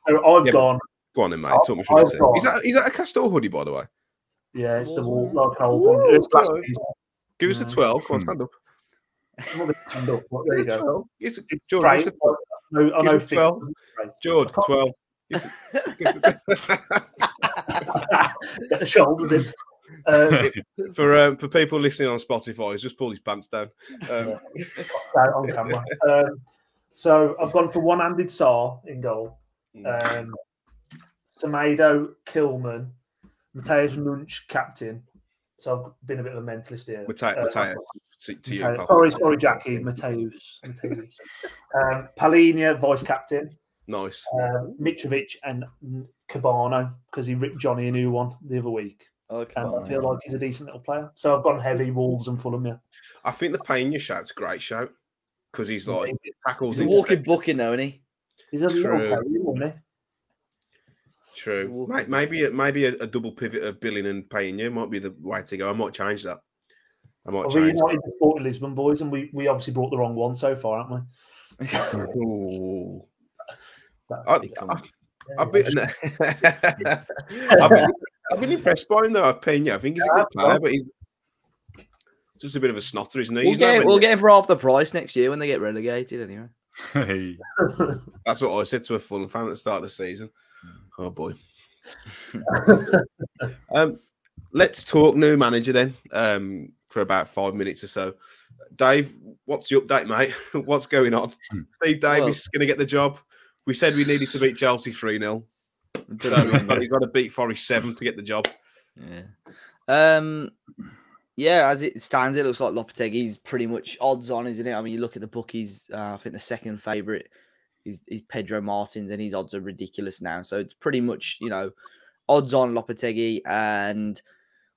so I've Yeah, gone. Go on, then, mate. I've- Talk me through the I've got- Is that is that a Castore hoodie, by the way? Yeah, it's the Awesome. wall like an old Woo, one. It's last piece. Give us a twelve. Come on, stand up. I'm not gonna stand up, but There you Give us a go. 12. It's It's George, great. give us a- I I know us a fifty. 12. Great. George, twelve. Give us a- give us a- Get the shoulders in. Uh, for um, for people listening on Spotify, he's just pulled his pants down. Um, on camera. Um, so I've gone for one-handed Sá in goal. Mm. Um, Semedo, Kilman, Matheus Nunes, captain. So I've been a bit of a mentalist here. Mate- Uh, Matheus, to, to you, Matheus- pal. sorry, sorry, Jackie. Matheus. Matheus. um, Palhinha, vice captain. Nice. Um, Mitrovic and Kebano because he ripped Johnny a new one the other week. Okay. And I feel like he's a decent little player. So I've gone heavy Wolves and Fulham. Yeah. I think the Pena shout's a great shout because he's like tackles He's a into walking book in though, isn't he? He's a little True. player, isn't he? True. Walking Maybe a, maybe a, a double pivot of Billing and Pena might be the way to go. I might change that. I might Well, we change. united the Sporting Lisbon boys, and we, we obviously brought the wrong one so far, haven't we? Ooh. That- I, Big I, comment. I've been, I've been, I've been impressed by him though. Pena, I think he's a good Yeah, player, but he's just a bit of a snotter, isn't he? We'll He's get, we'll get him for half the price next year when they get relegated. Anyway. Hey. That's what I said to a Fulham fan at the start of the season. Oh boy. um, let's talk new manager then. Um, for about five minutes or so. Dave, what's the update, mate? what's going on? Hmm. Steve Davis is going to get the job. We said we needed to beat Chelsea 3 0. So he's got, got to beat Forest 7 to get the job. Yeah. Um. Yeah, as it stands, it looks like Lopetegui's pretty much odds on, isn't it? I mean, you look at the bookies. Uh, I think the second favourite is, is Pedro Martins, and his odds are ridiculous now. So it's pretty much you know odds on Lopetegui, and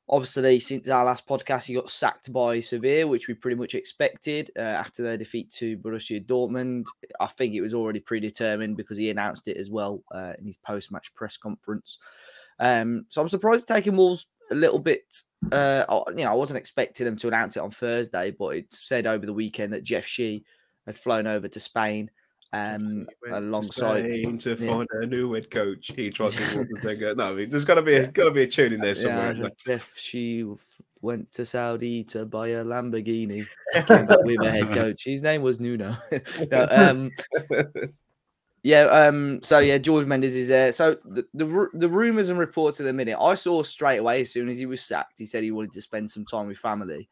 obviously since our last podcast, he got sacked by Sevilla, which we pretty much expected uh, after their defeat to Borussia Dortmund. I think it was already predetermined because he announced it as well uh, in his post-match press conference. Um, so I'm surprised taking Wolves a little bit. Uh, you know, I wasn't expecting them to announce it on Thursday, but it said over the weekend that Jeff Shi had flown over to Spain um, to alongside. To yeah. find a new head coach. He tries to walk the thing. No, I mean, there's got to be a, got to be a tune in there somewhere. Yeah, isn't there? Jeff Shi f- went to Saudi to buy a Lamborghini. Came back with a head coach. His name was Nuno. No, um, yeah. Um. So yeah, George Mendes is there. So the the, the rumors and reports at the minute, I saw straight away as soon as he was sacked. He said he wanted to spend some time with family.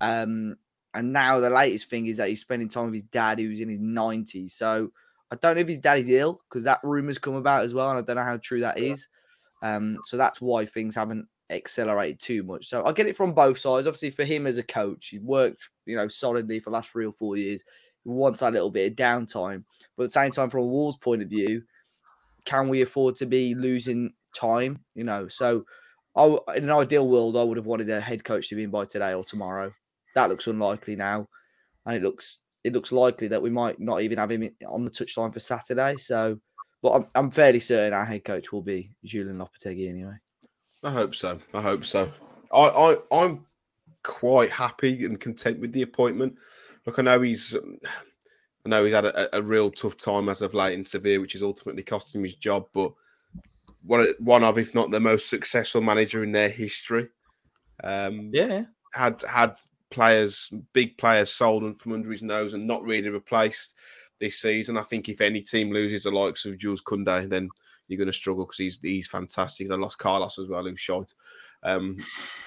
Um. And now the latest thing is that he's spending time with his dad, who's in his nineties. So I don't know if his dad is ill because that rumors come about as well, and I don't know how true that is. Um. So that's why things haven't accelerated too much. So I get it from both sides. Obviously, for him as a coach, he's worked, you know, solidly for the last three or four years. He wants that little bit of downtime. But at the same time, from a Wolves point of view, can we afford to be losing time? You know, so I, in an ideal world, I would have wanted a head coach to be in by today or tomorrow. That looks unlikely now, and it looks it looks likely that we might not even have him on the touchline for Saturday. So, but I'm, I'm fairly certain our head coach will be Julian Lopetegui anyway. I hope so. I hope so. I, I I'm quite happy and content with the appointment. Look, I know he's um, I know he's had a, a real tough time as of late in Sevilla, which is ultimately costing him his job. But one of- one of, if not the most successful manager in their history. Um, Yeah, had had players, big players, sold from under his nose and not really replaced this season. I think if any team loses the likes of Jules Koundé, then you're going to struggle because he's he's fantastic. They lost Carlos as well, who's shite. Um,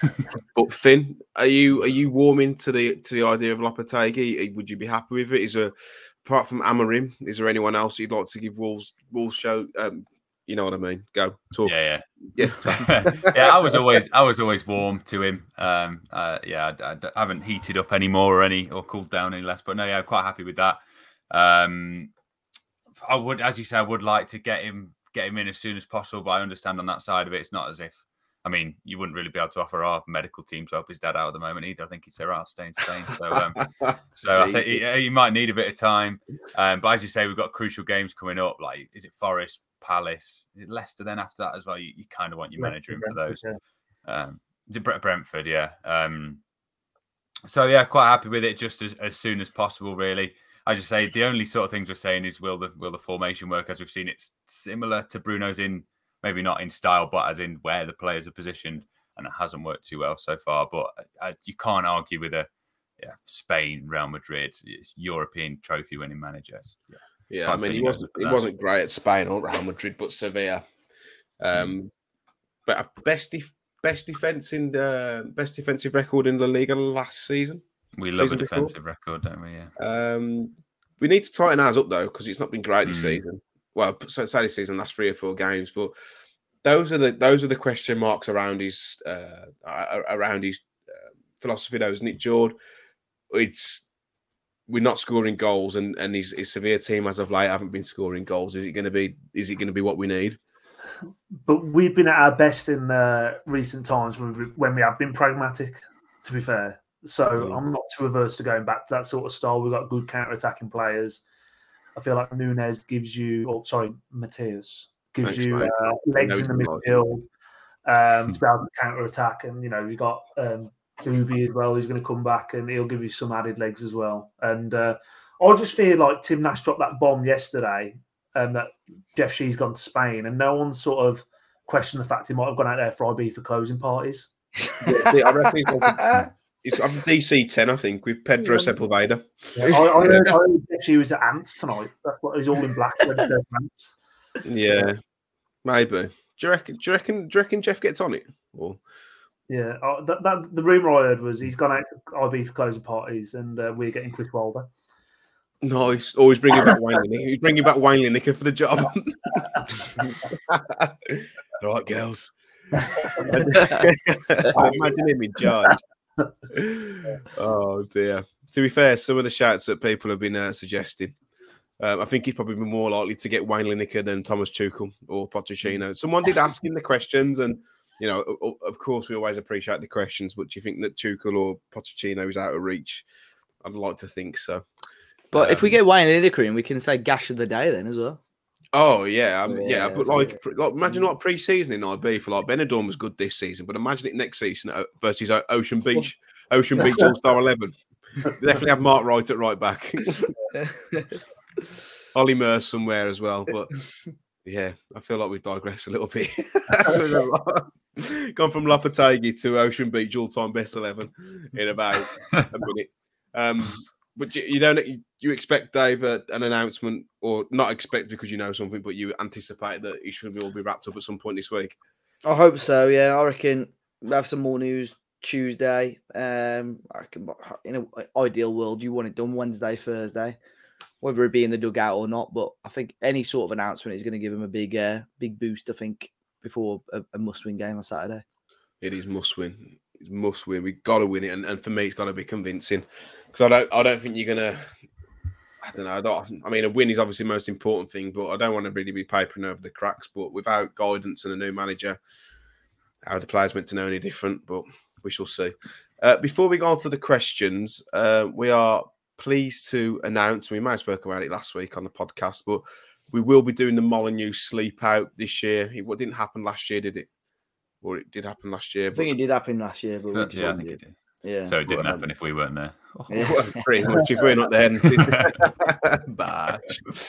but Finn, are you are you warming to the to the idea of Lopetegui? Would you be happy with it? Is a apart from Amorim, is there anyone else you'd like to give Wolves Wolves show? Um, you know what I mean? Go talk. Yeah, Yeah. yeah, yeah. I was always, I was always warm to him. Um, uh, yeah, I haven't heated up anymore or any or cooled down any less. But no, yeah, I'm quite happy with that. Um, I would, as you say, I would like to get him, get him in as soon as possible. But I understand on that side of it, it's not as if. I mean, you wouldn't really be able to offer our medical team to help his dad out at the moment either. I think he's there staying Spain. So, um, so I think he, he might need a bit of time. Um, but as you say, we've got crucial games coming up. Like, is it Forest, Palace, Leicester? Then after that as well, you, you kind of want your manager in for those. Um, Brentford, yeah. Um, so yeah, quite happy with it. Just as, as soon as possible, really. I just say the only sort of things we're saying is will the will the formation work as we've seen it's similar to Bruno's in maybe not in style, but as in where the players are positioned, and it hasn't worked too well so far. But uh, you can't argue with a yeah, Spain, Real Madrid, European trophy winning managers. Yeah. Yeah, Can't I mean, he wasn't he wasn't great at Spain or Real Madrid, but Sevilla. Um, but best def- best defense in the best defensive record in the Liga last season. We love a Season before? defensive record, don't we? Yeah. Um, we need to tighten ours up though because it's not been great this Mm. season. Well, so this season, last three or four games, but those are the those are the question marks around his uh, a- a- around his uh, philosophy, though, isn't it, George? It's we're not scoring goals, and and his, his severe team as of late haven't been scoring goals. Is it going to be? Is it going to be what we need? But we've been at our best in uh, recent times when we, when we have been pragmatic, to be fair. So Mm. I'm not too averse to going back to that sort of style. We've got good counter attacking players. I feel like Nunes gives you, or sorry, Matheus gives Thanks, you uh, legs in the midfield um, to be able to counter attack. And, you know, we've got um, Doobie as well, who's going to come back and he'll give you some added legs as well. And uh, I just feel like Tim Nash dropped that bomb yesterday and that Jeff Shi's gone to Spain, and no one sort of questioned the fact he might have gone out there for IB for closing parties. I reckon he's on- It's on DC ten, I think, with Pedro Sepulveda. I, I, heard, I heard Jeff Shi was at Ants tonight. That's what he's all in black. ready to go to Ants. Yeah, maybe. Do you reckon? Do you reckon? Do you reckon Jeff gets on it? Or Yeah, uh, that, that the rumor I heard was he's gone out to IB for closing parties, and uh, we're getting Chris Wilder. Nice. Always bringing back Wayne Lineker. He's bringing back Wayne Lineker for the job. All right, girls. Imagine him in charge. oh dear. To be fair, some of the shouts that people have been uh, suggesting, um, I think he's probably been more likely to get Wayne Lineker than Thomas Tuchel or Pochettino. Someone did ask him the questions, and you know, of course, we always appreciate the questions. But do you think that Tuchel or Pochettino is out of reach? I'd like to think so. But if we Um, get Wayne in, we can say gash of the day then as well. Oh yeah, um, yeah, Yeah, but like, like imagine like pre-season in IB for like Benidorm was good this season, but imagine it next season uh, versus uh, Ocean Beach, Ocean Beach All Star Eleven. Definitely have Mark Wright at right back, Olly Murs somewhere as well. But yeah, I feel like we've digressed a little bit. Gone from Lopetegui to Ocean Beach all-time best eleven in about a minute. Um, but you, you don't you, you expect Dave uh, an announcement or not expect because you know something, but you anticipate that it should all be wrapped up at some point this week. I hope so. Yeah, I reckon we'll have some more news Tuesday. Um, I reckon in an ideal world, you want it done Wednesday, Thursday, whether it be in the dugout or not. But I think any sort of announcement is going to give him a big, uh, big boost. I think before a, a must-win game on Saturday. It is must win. It's must win. We've got to win it, and, and for me, it's got to be convincing because I don't. I don't think you're gonna. I don't know. I, don't, I mean, a win is obviously the most important thing, but I don't want to really be papering over the cracks. But without guidance and a new manager, how the players meant to know any different? But we shall see. Uh, before we go on to the questions, uh, we are pleased to announce. We might have spoke about it last week on the podcast, but we will be doing the Molineux sleep out this year. It what didn't happen last year, did it? Or it did happen last year. I think it did happen last year, but we So- yeah, I think it. it did. Yeah. So it didn't Well, happen if we weren't there. Yeah. Well, pretty much if we're not there. Bash.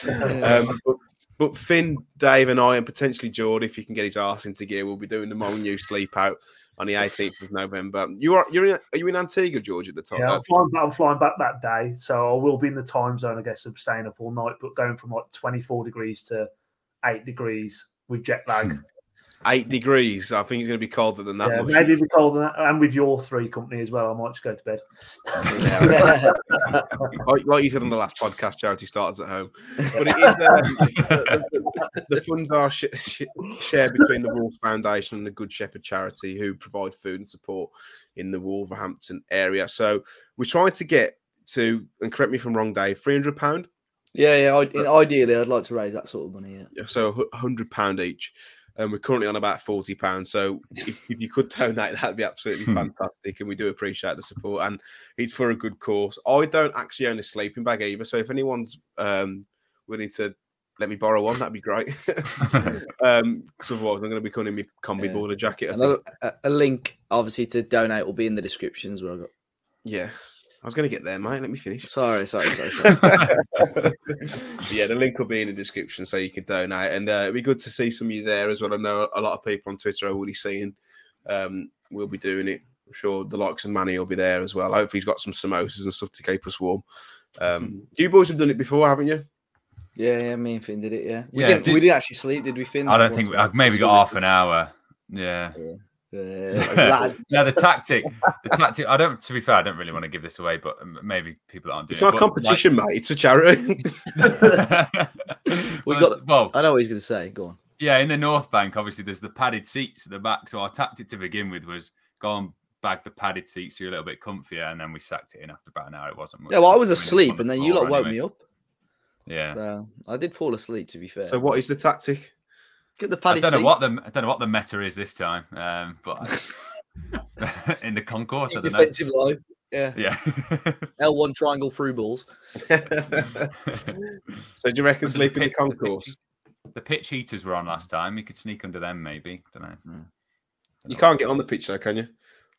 um, but, but Finn, Dave, and I, and potentially Geordie, if he can get his arse into gear, we'll be doing the Molineux sleep out on the 18th of November. You are you're in, are you in Antigua, George, at the time? Yeah, I'm flying, back, I'm flying back that day, so I will be in the time zone, I guess, of staying up all night, but going from like 24 degrees to eight degrees with jet lag. eight degrees. I think it's going to be colder than that. yeah, much. maybe it'll be colder than that. And with your three company as well, I might just go to bed. like, like you said on the last podcast, charity starts at home. But it is um, the, the funds are sh- sh- shared between the Wolves Foundation and the Good Shepherd charity, who provide food and support in the Wolverhampton area. So we're trying to get to, and correct me if I'm wrong, Dave, three hundred pound. yeah, yeah. Ideally, I'd like to raise that sort of money. Yeah. So hu- hundred pound each. And we're currently on about forty pounds. So if, if you could donate, that'd be absolutely fantastic. And we do appreciate the support. And it's for a good cause. I don't actually own a sleeping bag either. So if anyone's um, willing to let me borrow one, that'd be great. um, because otherwise I'm going to be coming in my combi Yeah. border jacket. I think. a, a- a link, obviously, to donate will be in the description as well. Yeah, I was going to get there, mate. Let me finish. Sorry, sorry, sorry. sorry. yeah, the link will be in the description so you can donate. And uh, it'd be good to see some of you there as well. I know a lot of people on Twitter are already seeing. Um, we'll be doing it. I'm sure the likes of Manny will be there as well. Hopefully, he's got some samosas and stuff to keep us warm. Um, you boys have done it before, haven't you? yeah, yeah. Me and Finn did it. Yeah, we Yeah, didn't. did- we didn't actually sleep, did we, Finn? I don't think I've maybe got half an hour. Yeah. Yeah, no, the tactic, the tactic. I don't. To be fair, I don't really want to give this away, but maybe people aren't doing. It. It's not a it, but, competition, mate. It's a charity. We well, got- well, I know what he's going to say. Go on. yeah. In the North Bank, obviously, there's the padded seats at the back. So our tactic to begin with was go and bag the padded seats so you're a little bit comfier, and then we sacked it in after about an hour. It wasn't. much Yeah, well, I was asleep, and then you floor lot woke anyway. me up. Yeah. So I did fall asleep. To be fair, so, what is the tactic? Get the I don't know seats. what the I don't know what the meta is this time, um, but in the concourse, I don't know. defensive line. Yeah, Yeah. L one triangle through balls. so, do you reckon Under the sleep in the pitch- the pitch- concourse? The pitch heaters were on last time. You could sneak under them, maybe. Don't know. You can't get on the pitch, though, can you?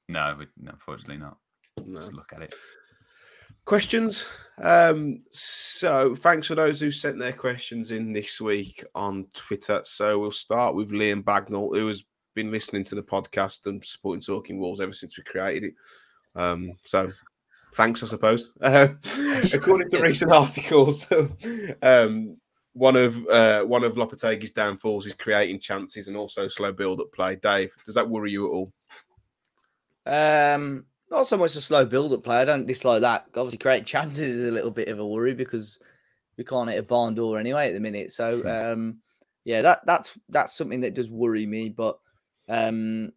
No, we, no unfortunately not. No. Just look at it. Questions. Um, so thanks for those who sent their questions in this week on Twitter. So we'll start with Liam Bagnall, who has been listening to the podcast and supporting Talking Wolves ever since we created it. Um, so thanks, I suppose. Uh, according to recent articles, um, one of uh, one of Lopetegui's downfalls is creating chances and also slow build-up play. Dave, does that worry you at all? Um, Not so much a slow build-up play. I don't dislike that. Obviously, creating chances is a little bit of a worry because we can't hit a barn door anyway at the minute. So, um, yeah, that that's that's something that does worry me. But um,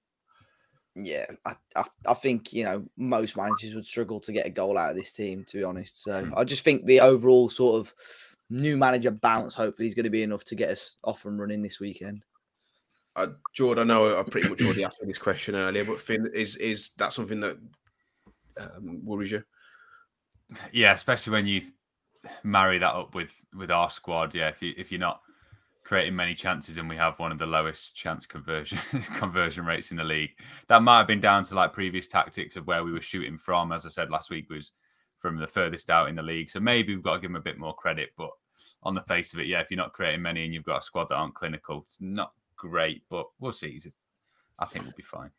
yeah, I, I, I think you know most managers would struggle to get a goal out of this team, to be honest. So Hmm. I just think the overall sort of new manager bounce hopefully is going to be enough to get us off and running this weekend. Uh, Jordan, I know I pretty much already asked this question earlier, but Finn, is is that something that um, worries you? Yeah, especially when you marry that up with with our squad. Yeah, if you if you're not creating many chances and we have one of the lowest chance conversion conversion rates in the league, that might have been down to like previous tactics of where we were shooting from. As I said last week, was from the furthest out in the league. So maybe we've got to give them a bit more credit. But on the face of it, yeah, if you're not creating many and you've got a squad that aren't clinical, it's not great. But we'll see. I think we'll be fine.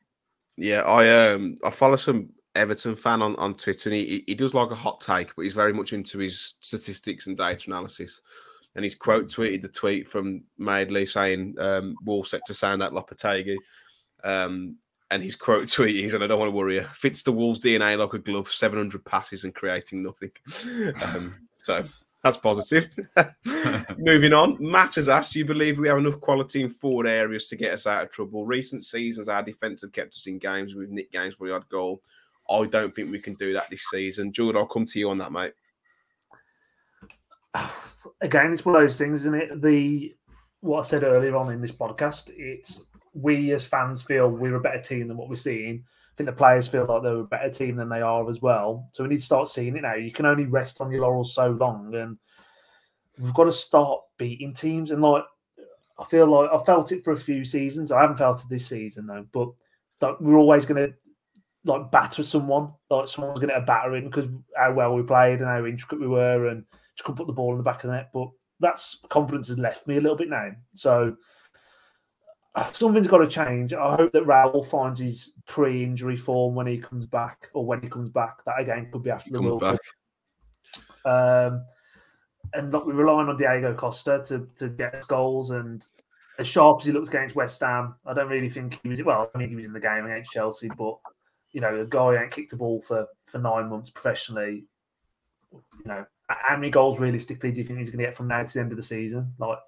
Yeah, I um I follow some Everton fan on, on Twitter and he, he- does like a hot take, but he's very much into his statistics and data analysis. And he's quote tweeted the tweet from Maidley saying um Wall set to sound out Lopetegui. Um and his quote tweet is, and I don't want to worry you, fits the Wolves DNA like a glove, 700 passes and creating nothing. um, so that's positive. Moving on, Matt has asked, do you believe we have enough quality in forward areas to get us out of trouble? Recent seasons, our defence have kept us in games with Nick Gainsbury odd goal. I don't think we can do that this season. Jude, I'll come to you on that, mate. again, it's one of those things, isn't it? The what I said earlier on in this podcast, it's we as fans feel we're a better team than what we're seeing. I think the players feel like they're a better team than they are as well. So we need to start seeing it now. You can only rest on your laurels so long, and we've got to start beating teams. And like, I feel like I felt it for a few seasons. I haven't felt it this season though, but like, we're always going to like batter someone. Like someone's going to get a battering because how well we played and how intricate we were, and just couldn't put the ball in the back of the net. But that's confidence has left me a little bit now. So something's got to change. I hope that Raul finds his pre-injury form when he comes back, or when he comes back. That again could be after the World. Cup. Um, and look, we're relying on Diego Costa to to get us goals. And as sharp as he looked against West Ham, I don't really think he was. Well, I mean, he was in the game against Chelsea, but you know, the guy ain't kicked a ball for for nine months professionally. You know, how many goals realistically do you think he's going to get from now to the end of the season? Like,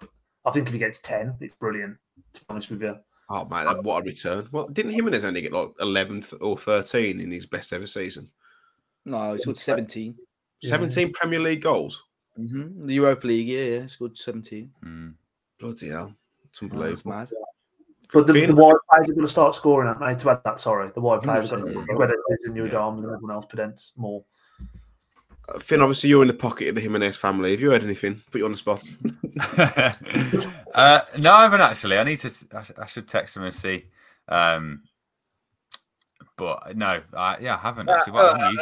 I think if he gets ten, it's brilliant. To be honest with you, Oh, man, what a return. Well, didn't Jimenez only get like 11th or 13 in his best ever season? No, it's good 17. Yeah. 17 Premier League goals? Mm-hmm. The Europa League, yeah, yeah, it's good 17. Mm. Bloody hell. It's That's unbelievable. mad. but the, the wide players are going to start scoring. Aren't they? To add that, sorry, the wide players are going 100%, to yeah. whether it's in your Yeah. Dom and everyone else, Podence more. Uh, Finn, obviously, you're in the pocket of the Jimenez family. Have you heard anything? Put you on the spot. uh, no, I haven't actually. I need to. I, I should text him and see. Um, but no, I, yeah, I haven't actually. You-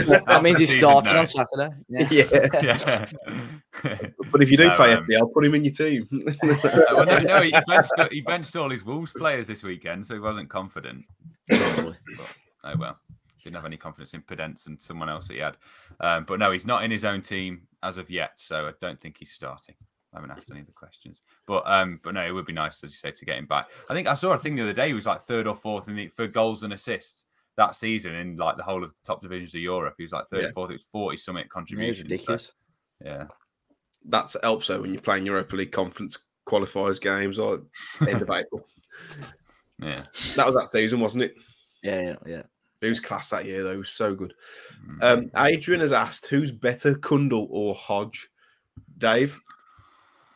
you- That means he's starting no. on Saturday. Yeah. yeah. Yeah. But if you do No, play um, FPL, put him in your team. Uh, well, no, no, he benched, he benched all his Wolves players this weekend, so he wasn't confident. But, oh well, didn't have any confidence in Podence and someone else that he had. Um, but no, he's not in his own team as of yet, so I don't think he's starting. I haven't asked any of the questions, but um, but no, it would be nice, as you say, to get him back. I think I saw a thing the other day. He was like third or fourth in the, for goals and assists that season in like the whole of the top divisions of Europe. He was like third Yeah. or fourth. It was forty something Yeah, it's contributions. so, ridiculous. yeah, That's helps though when you're playing Europa League conference qualifiers games or end of April. yeah. That was that season, wasn't it? Yeah, yeah, yeah. It was class that year though. It was so good. Mm. Um, Adrian has asked, who's better, Cundle or Hodge? Dave?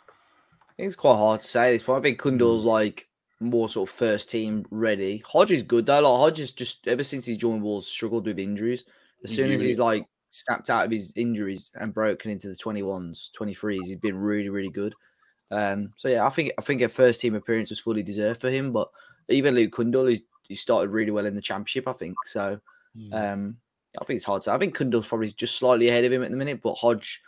I think it's quite hard to say at this point. I think Cundle's like more sort of first team ready. Hodge is good though. Like Hodge is just ever since he joined Wolves struggled with injuries. As soon as he's like snapped out of his injuries and broken into the 21s, 23s, he's been really, really good. Um, so yeah, I think I think a first team appearance was fully deserved for him. But even Luke Cundle, he, he started really well in the championship, I think. So um, I think it's hard to. I think Cundle's probably just slightly ahead of him at the minute, but Hodge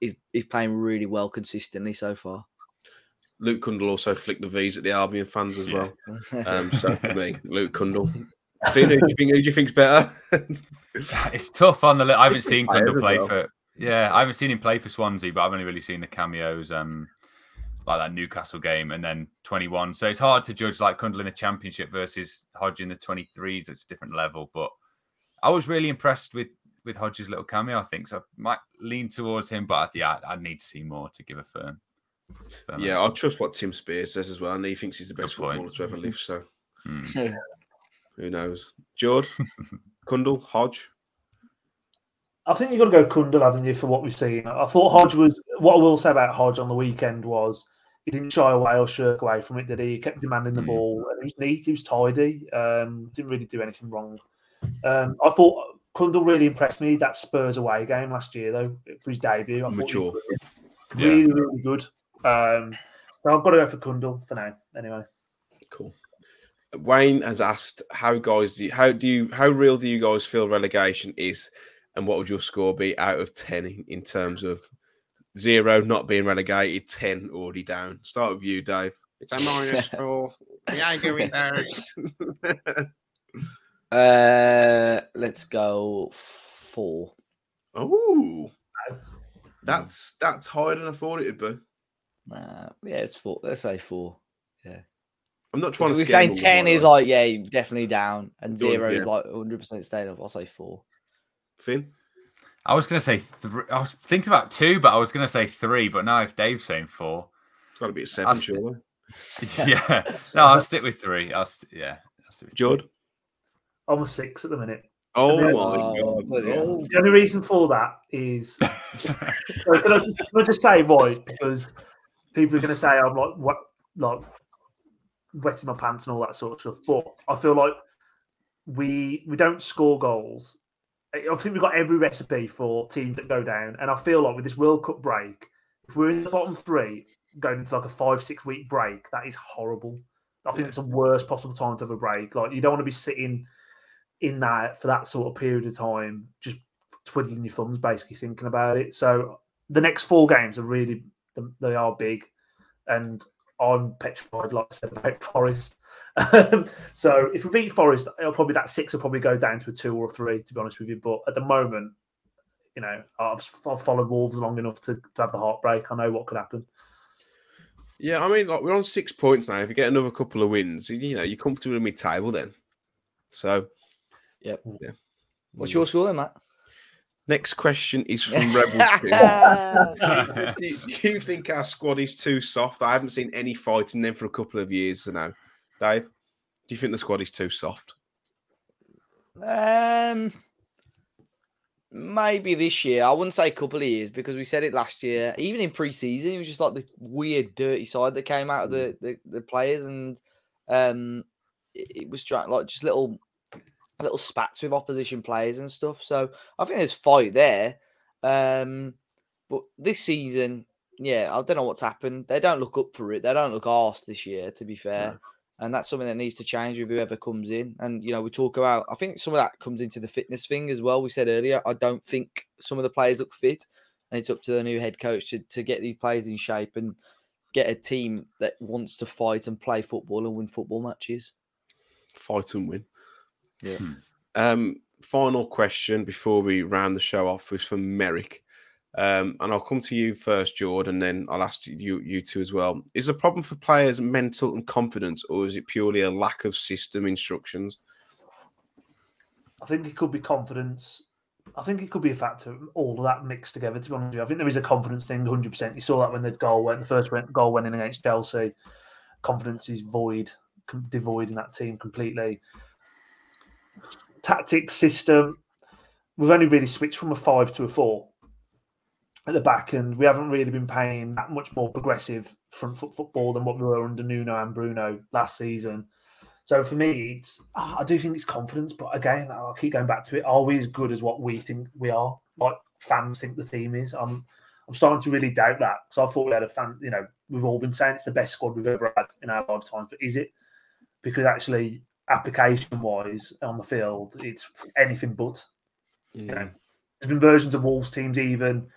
is, is playing really well consistently so far. Luke Cundle also flicked the V's at the Albion fans as Yeah. well. Um, so for me, Luke Cundle. Finn, who do you think, who do you think's better? It's tough on the. Li- I haven't seen players Cundle play well. for. Yeah, I haven't seen him play for Swansea, but I've only really seen the cameos. Um, like that Newcastle game, and then 21. So it's hard to judge like Cundle in the Championship versus Hodge in the 23s. It's a different level, but I was really impressed with with Hodge's little cameo. I think so. I might lean towards him, but yeah, I, I need to see more to give a firm. firm Yeah, answer. I trust what Tim Spiers says as well, and he thinks he's the best footballer to ever live. So Hmm. who knows? George, Cundle, Hodge. I think you've got to go Cundle, haven't you, for what we've seen? I thought Hodge was. What I will say about Hodge on the weekend was he didn't shy away or shirk away from it, did he? He kept demanding the Mm. ball. And he was neat. He was tidy. Um, didn't really do anything wrong. Um, I thought Cundle really impressed me that Spurs away game last year, though, for his debut. I Mature. was Yeah. really, really good. Um, so I've got to go for Cundle for now. Anyway, Cool. Wayne has asked how guys do you, how do you how real do you guys feel relegation is, and what would your score be out of ten in, in terms of zero not being relegated, ten already down? Start with you, Dave. It's a minus four. Yeah, I go with that. Uh, let's go four. oh, that's that's higher than I thought it would be. Uh, yeah, it's four. Let's say four. Yeah. I'm not trying If to. we're scare saying ten is like yeah, definitely down, and Done, zero is yeah. like 100 percent staying up. I'll say four. Finn. I was going to say three. I was thinking about two, but I was going to say three. But now if Dave's saying four, It's got to be a 7 st- surely. yeah, no, I'll stick with three. I'll st- yeah, I'll stick with Jord. I'm a six at the minute. Oh Yeah. my uh, Oh, god! Oh, The only reason for that is. So can, I, can I just say why? Because people are going to say I'm like what, like wetting my pants and all that sort of stuff. But I feel like we we don't score goals. Think we've got every recipe for teams that go down, and I feel like with this World Cup break, if we're in the bottom three, going into like a five six week break, that is horrible. I think it's the worst possible time to have a break. Like you don't want to be sitting in that for that sort of period of time, just twiddling your thumbs, basically thinking about it. So the next four games are really they are big, and I'm petrified, like I said about Forest. Um, so if we beat Forest, it'll probably that six will probably go down to a two or a three, to be honest with you. But at the moment, you know, I've, I've followed Wolves long enough to, to have the heartbreak. I know what could happen. Yeah, I mean, like we're on six points now. If you get another couple of wins, you know, you're comfortable in mid-table then. So, Yep. yeah. What's your score then, Matt? Next question is from Rebel do, you, do you think our squad is too soft? I haven't seen any fighting them for a couple of years now. Dave, do you think the squad is too soft? Um, maybe this year. I wouldn't say a couple of years because we said it last year. Even in pre-season, it was just like the weird, dirty side that came out of the the, the players, and um, it, it was trying like just little little spats with opposition players and stuff. So I think there's fight there. Um, but this season, yeah, I don't know what's happened. They don't look up for it. They don't look arse this year, to be fair. And that's something that needs to change with whoever comes in. And you know, we talk about. I think some of that comes into the fitness thing as well. We said earlier. I don't think some of the players look fit, and it's up to the new head coach to, to get these players in shape and get a team that wants to fight and play football and win football matches. Fight and win. Yeah. Hmm. Um, final question before we round the show off was from Merrick. Um, and I'll come to you first, Jordan, and then I'll ask you you two as well. Is the problem for players mental and confidence, or is it purely a lack of system instructions? I think it could be confidence. I think it could be a factor, all of that mixed together. To be honest with you, I think there is a confidence thing, hundred percent. You saw that when the goal went, the first goal went in against Chelsea. Confidence is void, devoid in that team completely. Tactics system. We've only really switched from a five to a four at the back, and we haven't really been playing that much more progressive front foot football than what we were under Nuno and Bruno last season. So for me, it's ah, I do think it's confidence, but again, I'll keep going back to it. Are we as good as what we think we are? Like fans think the team is. I'm I'm starting to really doubt that because I thought we had a fan. You know, we've all been saying it's the best squad we've ever had in our lifetimes, but is it? Because actually, application wise on the field, it's anything but. You know, there's been versions of Wolves teams even.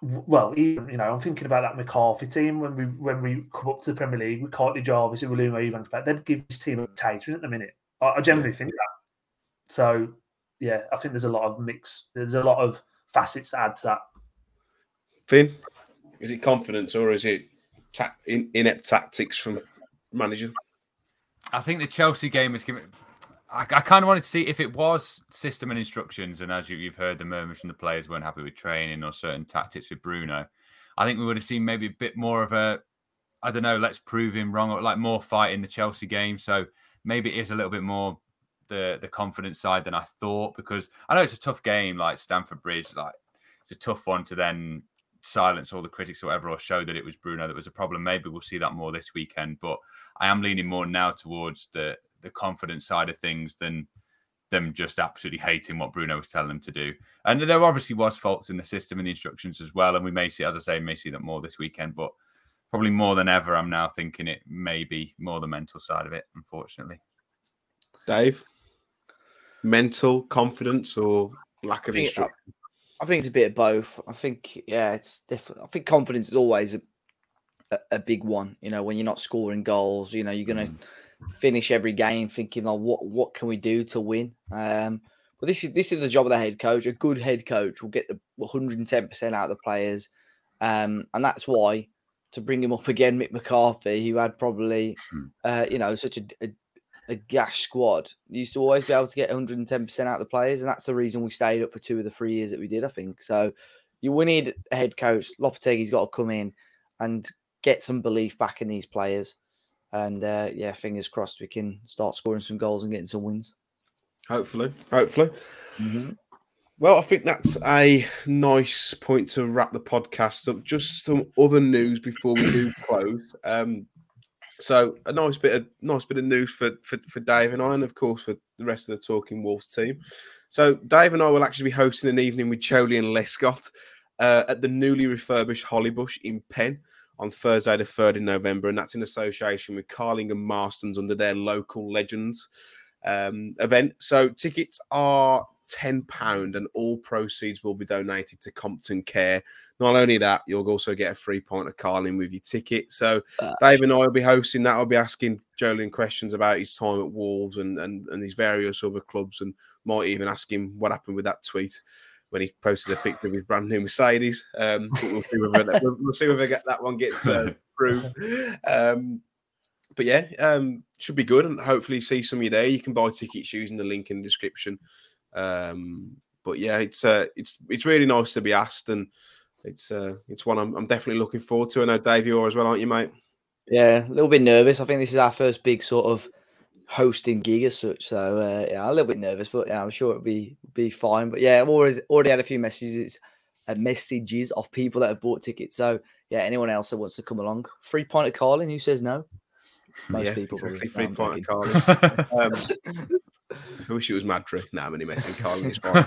Well, even you know, I'm thinking about that McCarthy team when we when we come up to the Premier League with Cartley Jarvis and William Evans back. They'd give this team a catering at the minute. I, I generally think that. So yeah, I think there's a lot of mix. There's a lot of facets to add to that. Finn, is it confidence or is it ta- in, inept tactics from manager. I think the Chelsea game is giving. I, I kind of wanted to see if it was system and instructions, and as you, you've heard, the murmurs from the players weren't happy with training or certain tactics with Bruno. I think we would have seen maybe a bit more of a, I don't know, let's prove him wrong, or like more fight in the Chelsea game. So maybe it is a little bit more the the confidence side than I thought because I know it's a tough game, like Stamford Bridge, like it's a tough one to then silence all the critics or whatever, or show that it was Bruno that was a problem. Maybe we'll see that more this weekend, but I am leaning more now towards the the confidence side of things than them just absolutely hating what Bruno was telling them to do. And there obviously was faults in the system and the instructions as well. And we may see, as I say, may see that more this weekend, but probably more than ever, I'm now thinking it may be more the mental side of it, unfortunately. Dave, mental confidence or lack of I think, instruction? I think it's a bit of both. I think, yeah, it's different. I think confidence is always a, a, a big one. You know, when you're not scoring goals, you know, you're going to mm. Finish every game thinking, "Oh, what what can we do to win?" Um, but this is this is the job of the head coach. A good head coach will get the 110 percent out of the players, um, and that's why to bring him up again, Mick McCarthy, who had probably Hmm. uh, you know such a, a a gash squad, used to always be able to get 110 percent out of the players, and that's the reason we stayed up for two of the three years that we did. I think so. You we need a head coach. Lopetegui's got to come in and get some belief back in these players. And uh, yeah, fingers crossed we can start scoring some goals and getting some wins. Hopefully, hopefully. Well, I think that's a nice point to wrap the podcast up. Just some other news before we do close. Um, so a nice bit of nice bit of news for, for for Dave and I, and of course for the rest of the Talking Wolves team. So Dave and I will actually be hosting an evening with Joleon Lescott uh, at the newly refurbished Hollybush in Penn on Thursday, the third of November, and that's in association with Carling and Marston's under their local legends um, event. So tickets are ten pound, and all proceeds will be donated to Compton Care. Not only that, you'll also get a free pint of Carling with your ticket. So Uh, Dave and I will be hosting that. I'll be asking Joleon questions about his time at Wolves and and and his various other clubs, and might even ask him what happened with that tweet when he posted a picture of his brand new Mercedes. Um, but we'll see whether that, we'll, we'll see whether get that one gets uh, approved. Um, but yeah, um, should be good, and hopefully see some of you there. You can buy tickets using the link in the description. Um, but yeah, it's uh, it's it's really nice to be asked, and it's uh, it's one I'm, I'm definitely looking forward to. I know Dave, you are as well, aren't you, mate? Yeah, a little bit nervous. I think this is our first big sort of hosting gig as such. So uh, yeah, a little bit nervous, but yeah, I'm sure it'll be be fine. But yeah, I've always already had a few messages uh, messages of people that have bought tickets. So yeah, anyone else that wants to come along, free pint of Carling. Who says no? Most yeah, people. exactly. probably. Free I'm point of Carling. Um, I wish it was Madri. No, I'm only messing. Carling is fine.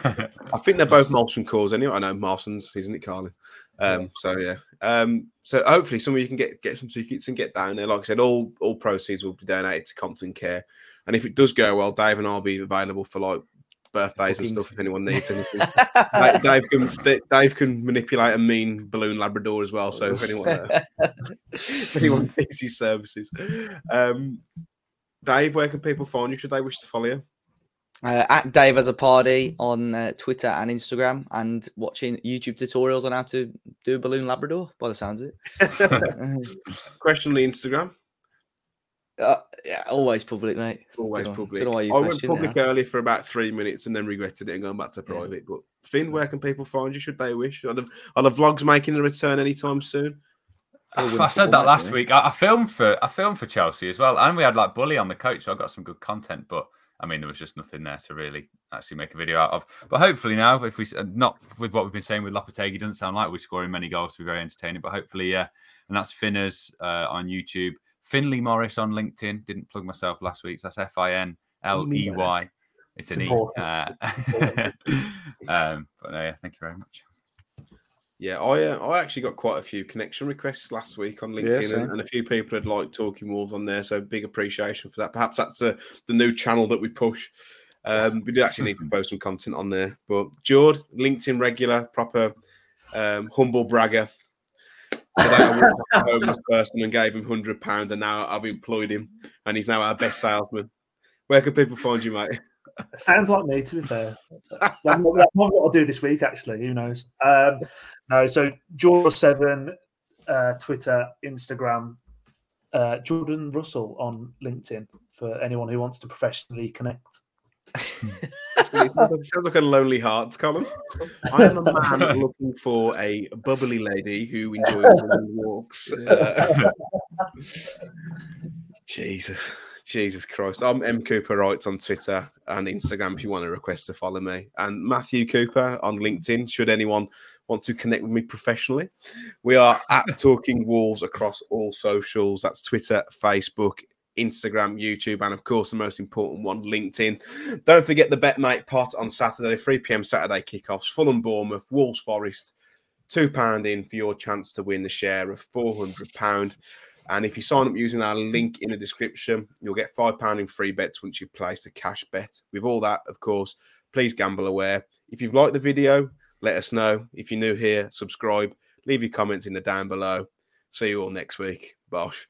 I think they're both Molson Coors anyway. I know Marston's, isn't it, Carling? Um, so yeah. Um, so hopefully some of you can get get some tickets and get down there. Like I said, all all proceeds will be donated to Compton Care. And if it does go well, Dave and I'll be available for like birthdays and stuff if anyone needs anything. Dave, Dave can Dave can manipulate a mean balloon Labrador as well. So if anyone uh, if anyone needs his services, um, Dave, where can people find you? Should they wish to follow you? Uh, at Dave as a party on uh, Twitter and Instagram, and watching YouTube tutorials on how to do a balloon Labrador. By the sounds of it, Question on the Instagram. uh, yeah, always public, mate. Always Don't know- public. don't know why I went public now. early for about three minutes and then regretted it and gone back to Yeah. private. But Finn, where can people find you? Should they wish? Are the, are the vlogs making a return anytime soon? Or win I said that last week. I, I filmed for I filmed for Chelsea as well, and we had like Bully on the coach, so I got some good content. But I mean, there was just nothing there to really actually make a video out of. But hopefully now, if we uh, not with what we've been saying with Lopetegui, doesn't sound like we're scoring many goals to be very entertaining. But hopefully, yeah. And that's Finners uh, on YouTube, Finley Morris on LinkedIn. Didn't plug myself last week. So that's F I N L E Y. It's It's an E. important. Uh, um, but no, yeah, thank you very much. Yeah, I uh, I actually got quite a few connection requests last week on LinkedIn, same. and, and a few people had liked Talking Wolves on there. So big appreciation for that. Perhaps that's uh, the new channel that we push. Um, we do actually need to post some content on there. But Jord, LinkedIn regular, proper um, humble bragger. Today I went to a homeless person and gave him hundred pounds, and now I've employed him, and he's now our best salesman. Where can people find you, mate? Sounds like me, to be fair. That might, that might be what I'll do this week, actually. Who knows? Um, no, so Jaw 7, uh, uh, Twitter, Instagram, uh, Jordan Russell on LinkedIn for anyone who wants to professionally connect. Sounds like a lonely hearts column. I am a man looking for a bubbly lady who enjoys long walks. Uh, Jesus, Jesus Christ. I'm M Cooper Wrights on Twitter and Instagram if you want to request to follow me. And Matthew Cooper on LinkedIn, should anyone want to connect with me professionally. We are at Talking Wolves across all socials. That's Twitter, Facebook, Instagram, YouTube, and of course, the most important one, LinkedIn. Don't forget the BetMate pot on Saturday, 3 p.m. Saturday kickoffs. Fulham Bournemouth, Wolves Forest, £2 in for your chance to win the share of £400. And if you sign up using our link in the description, you'll get £5 in free bets once you place a cash bet. With all that, of course, please gamble aware. If you've liked the video, let us know. If you're new here, subscribe, leave your comments in the down below. See you all next week. Bosh.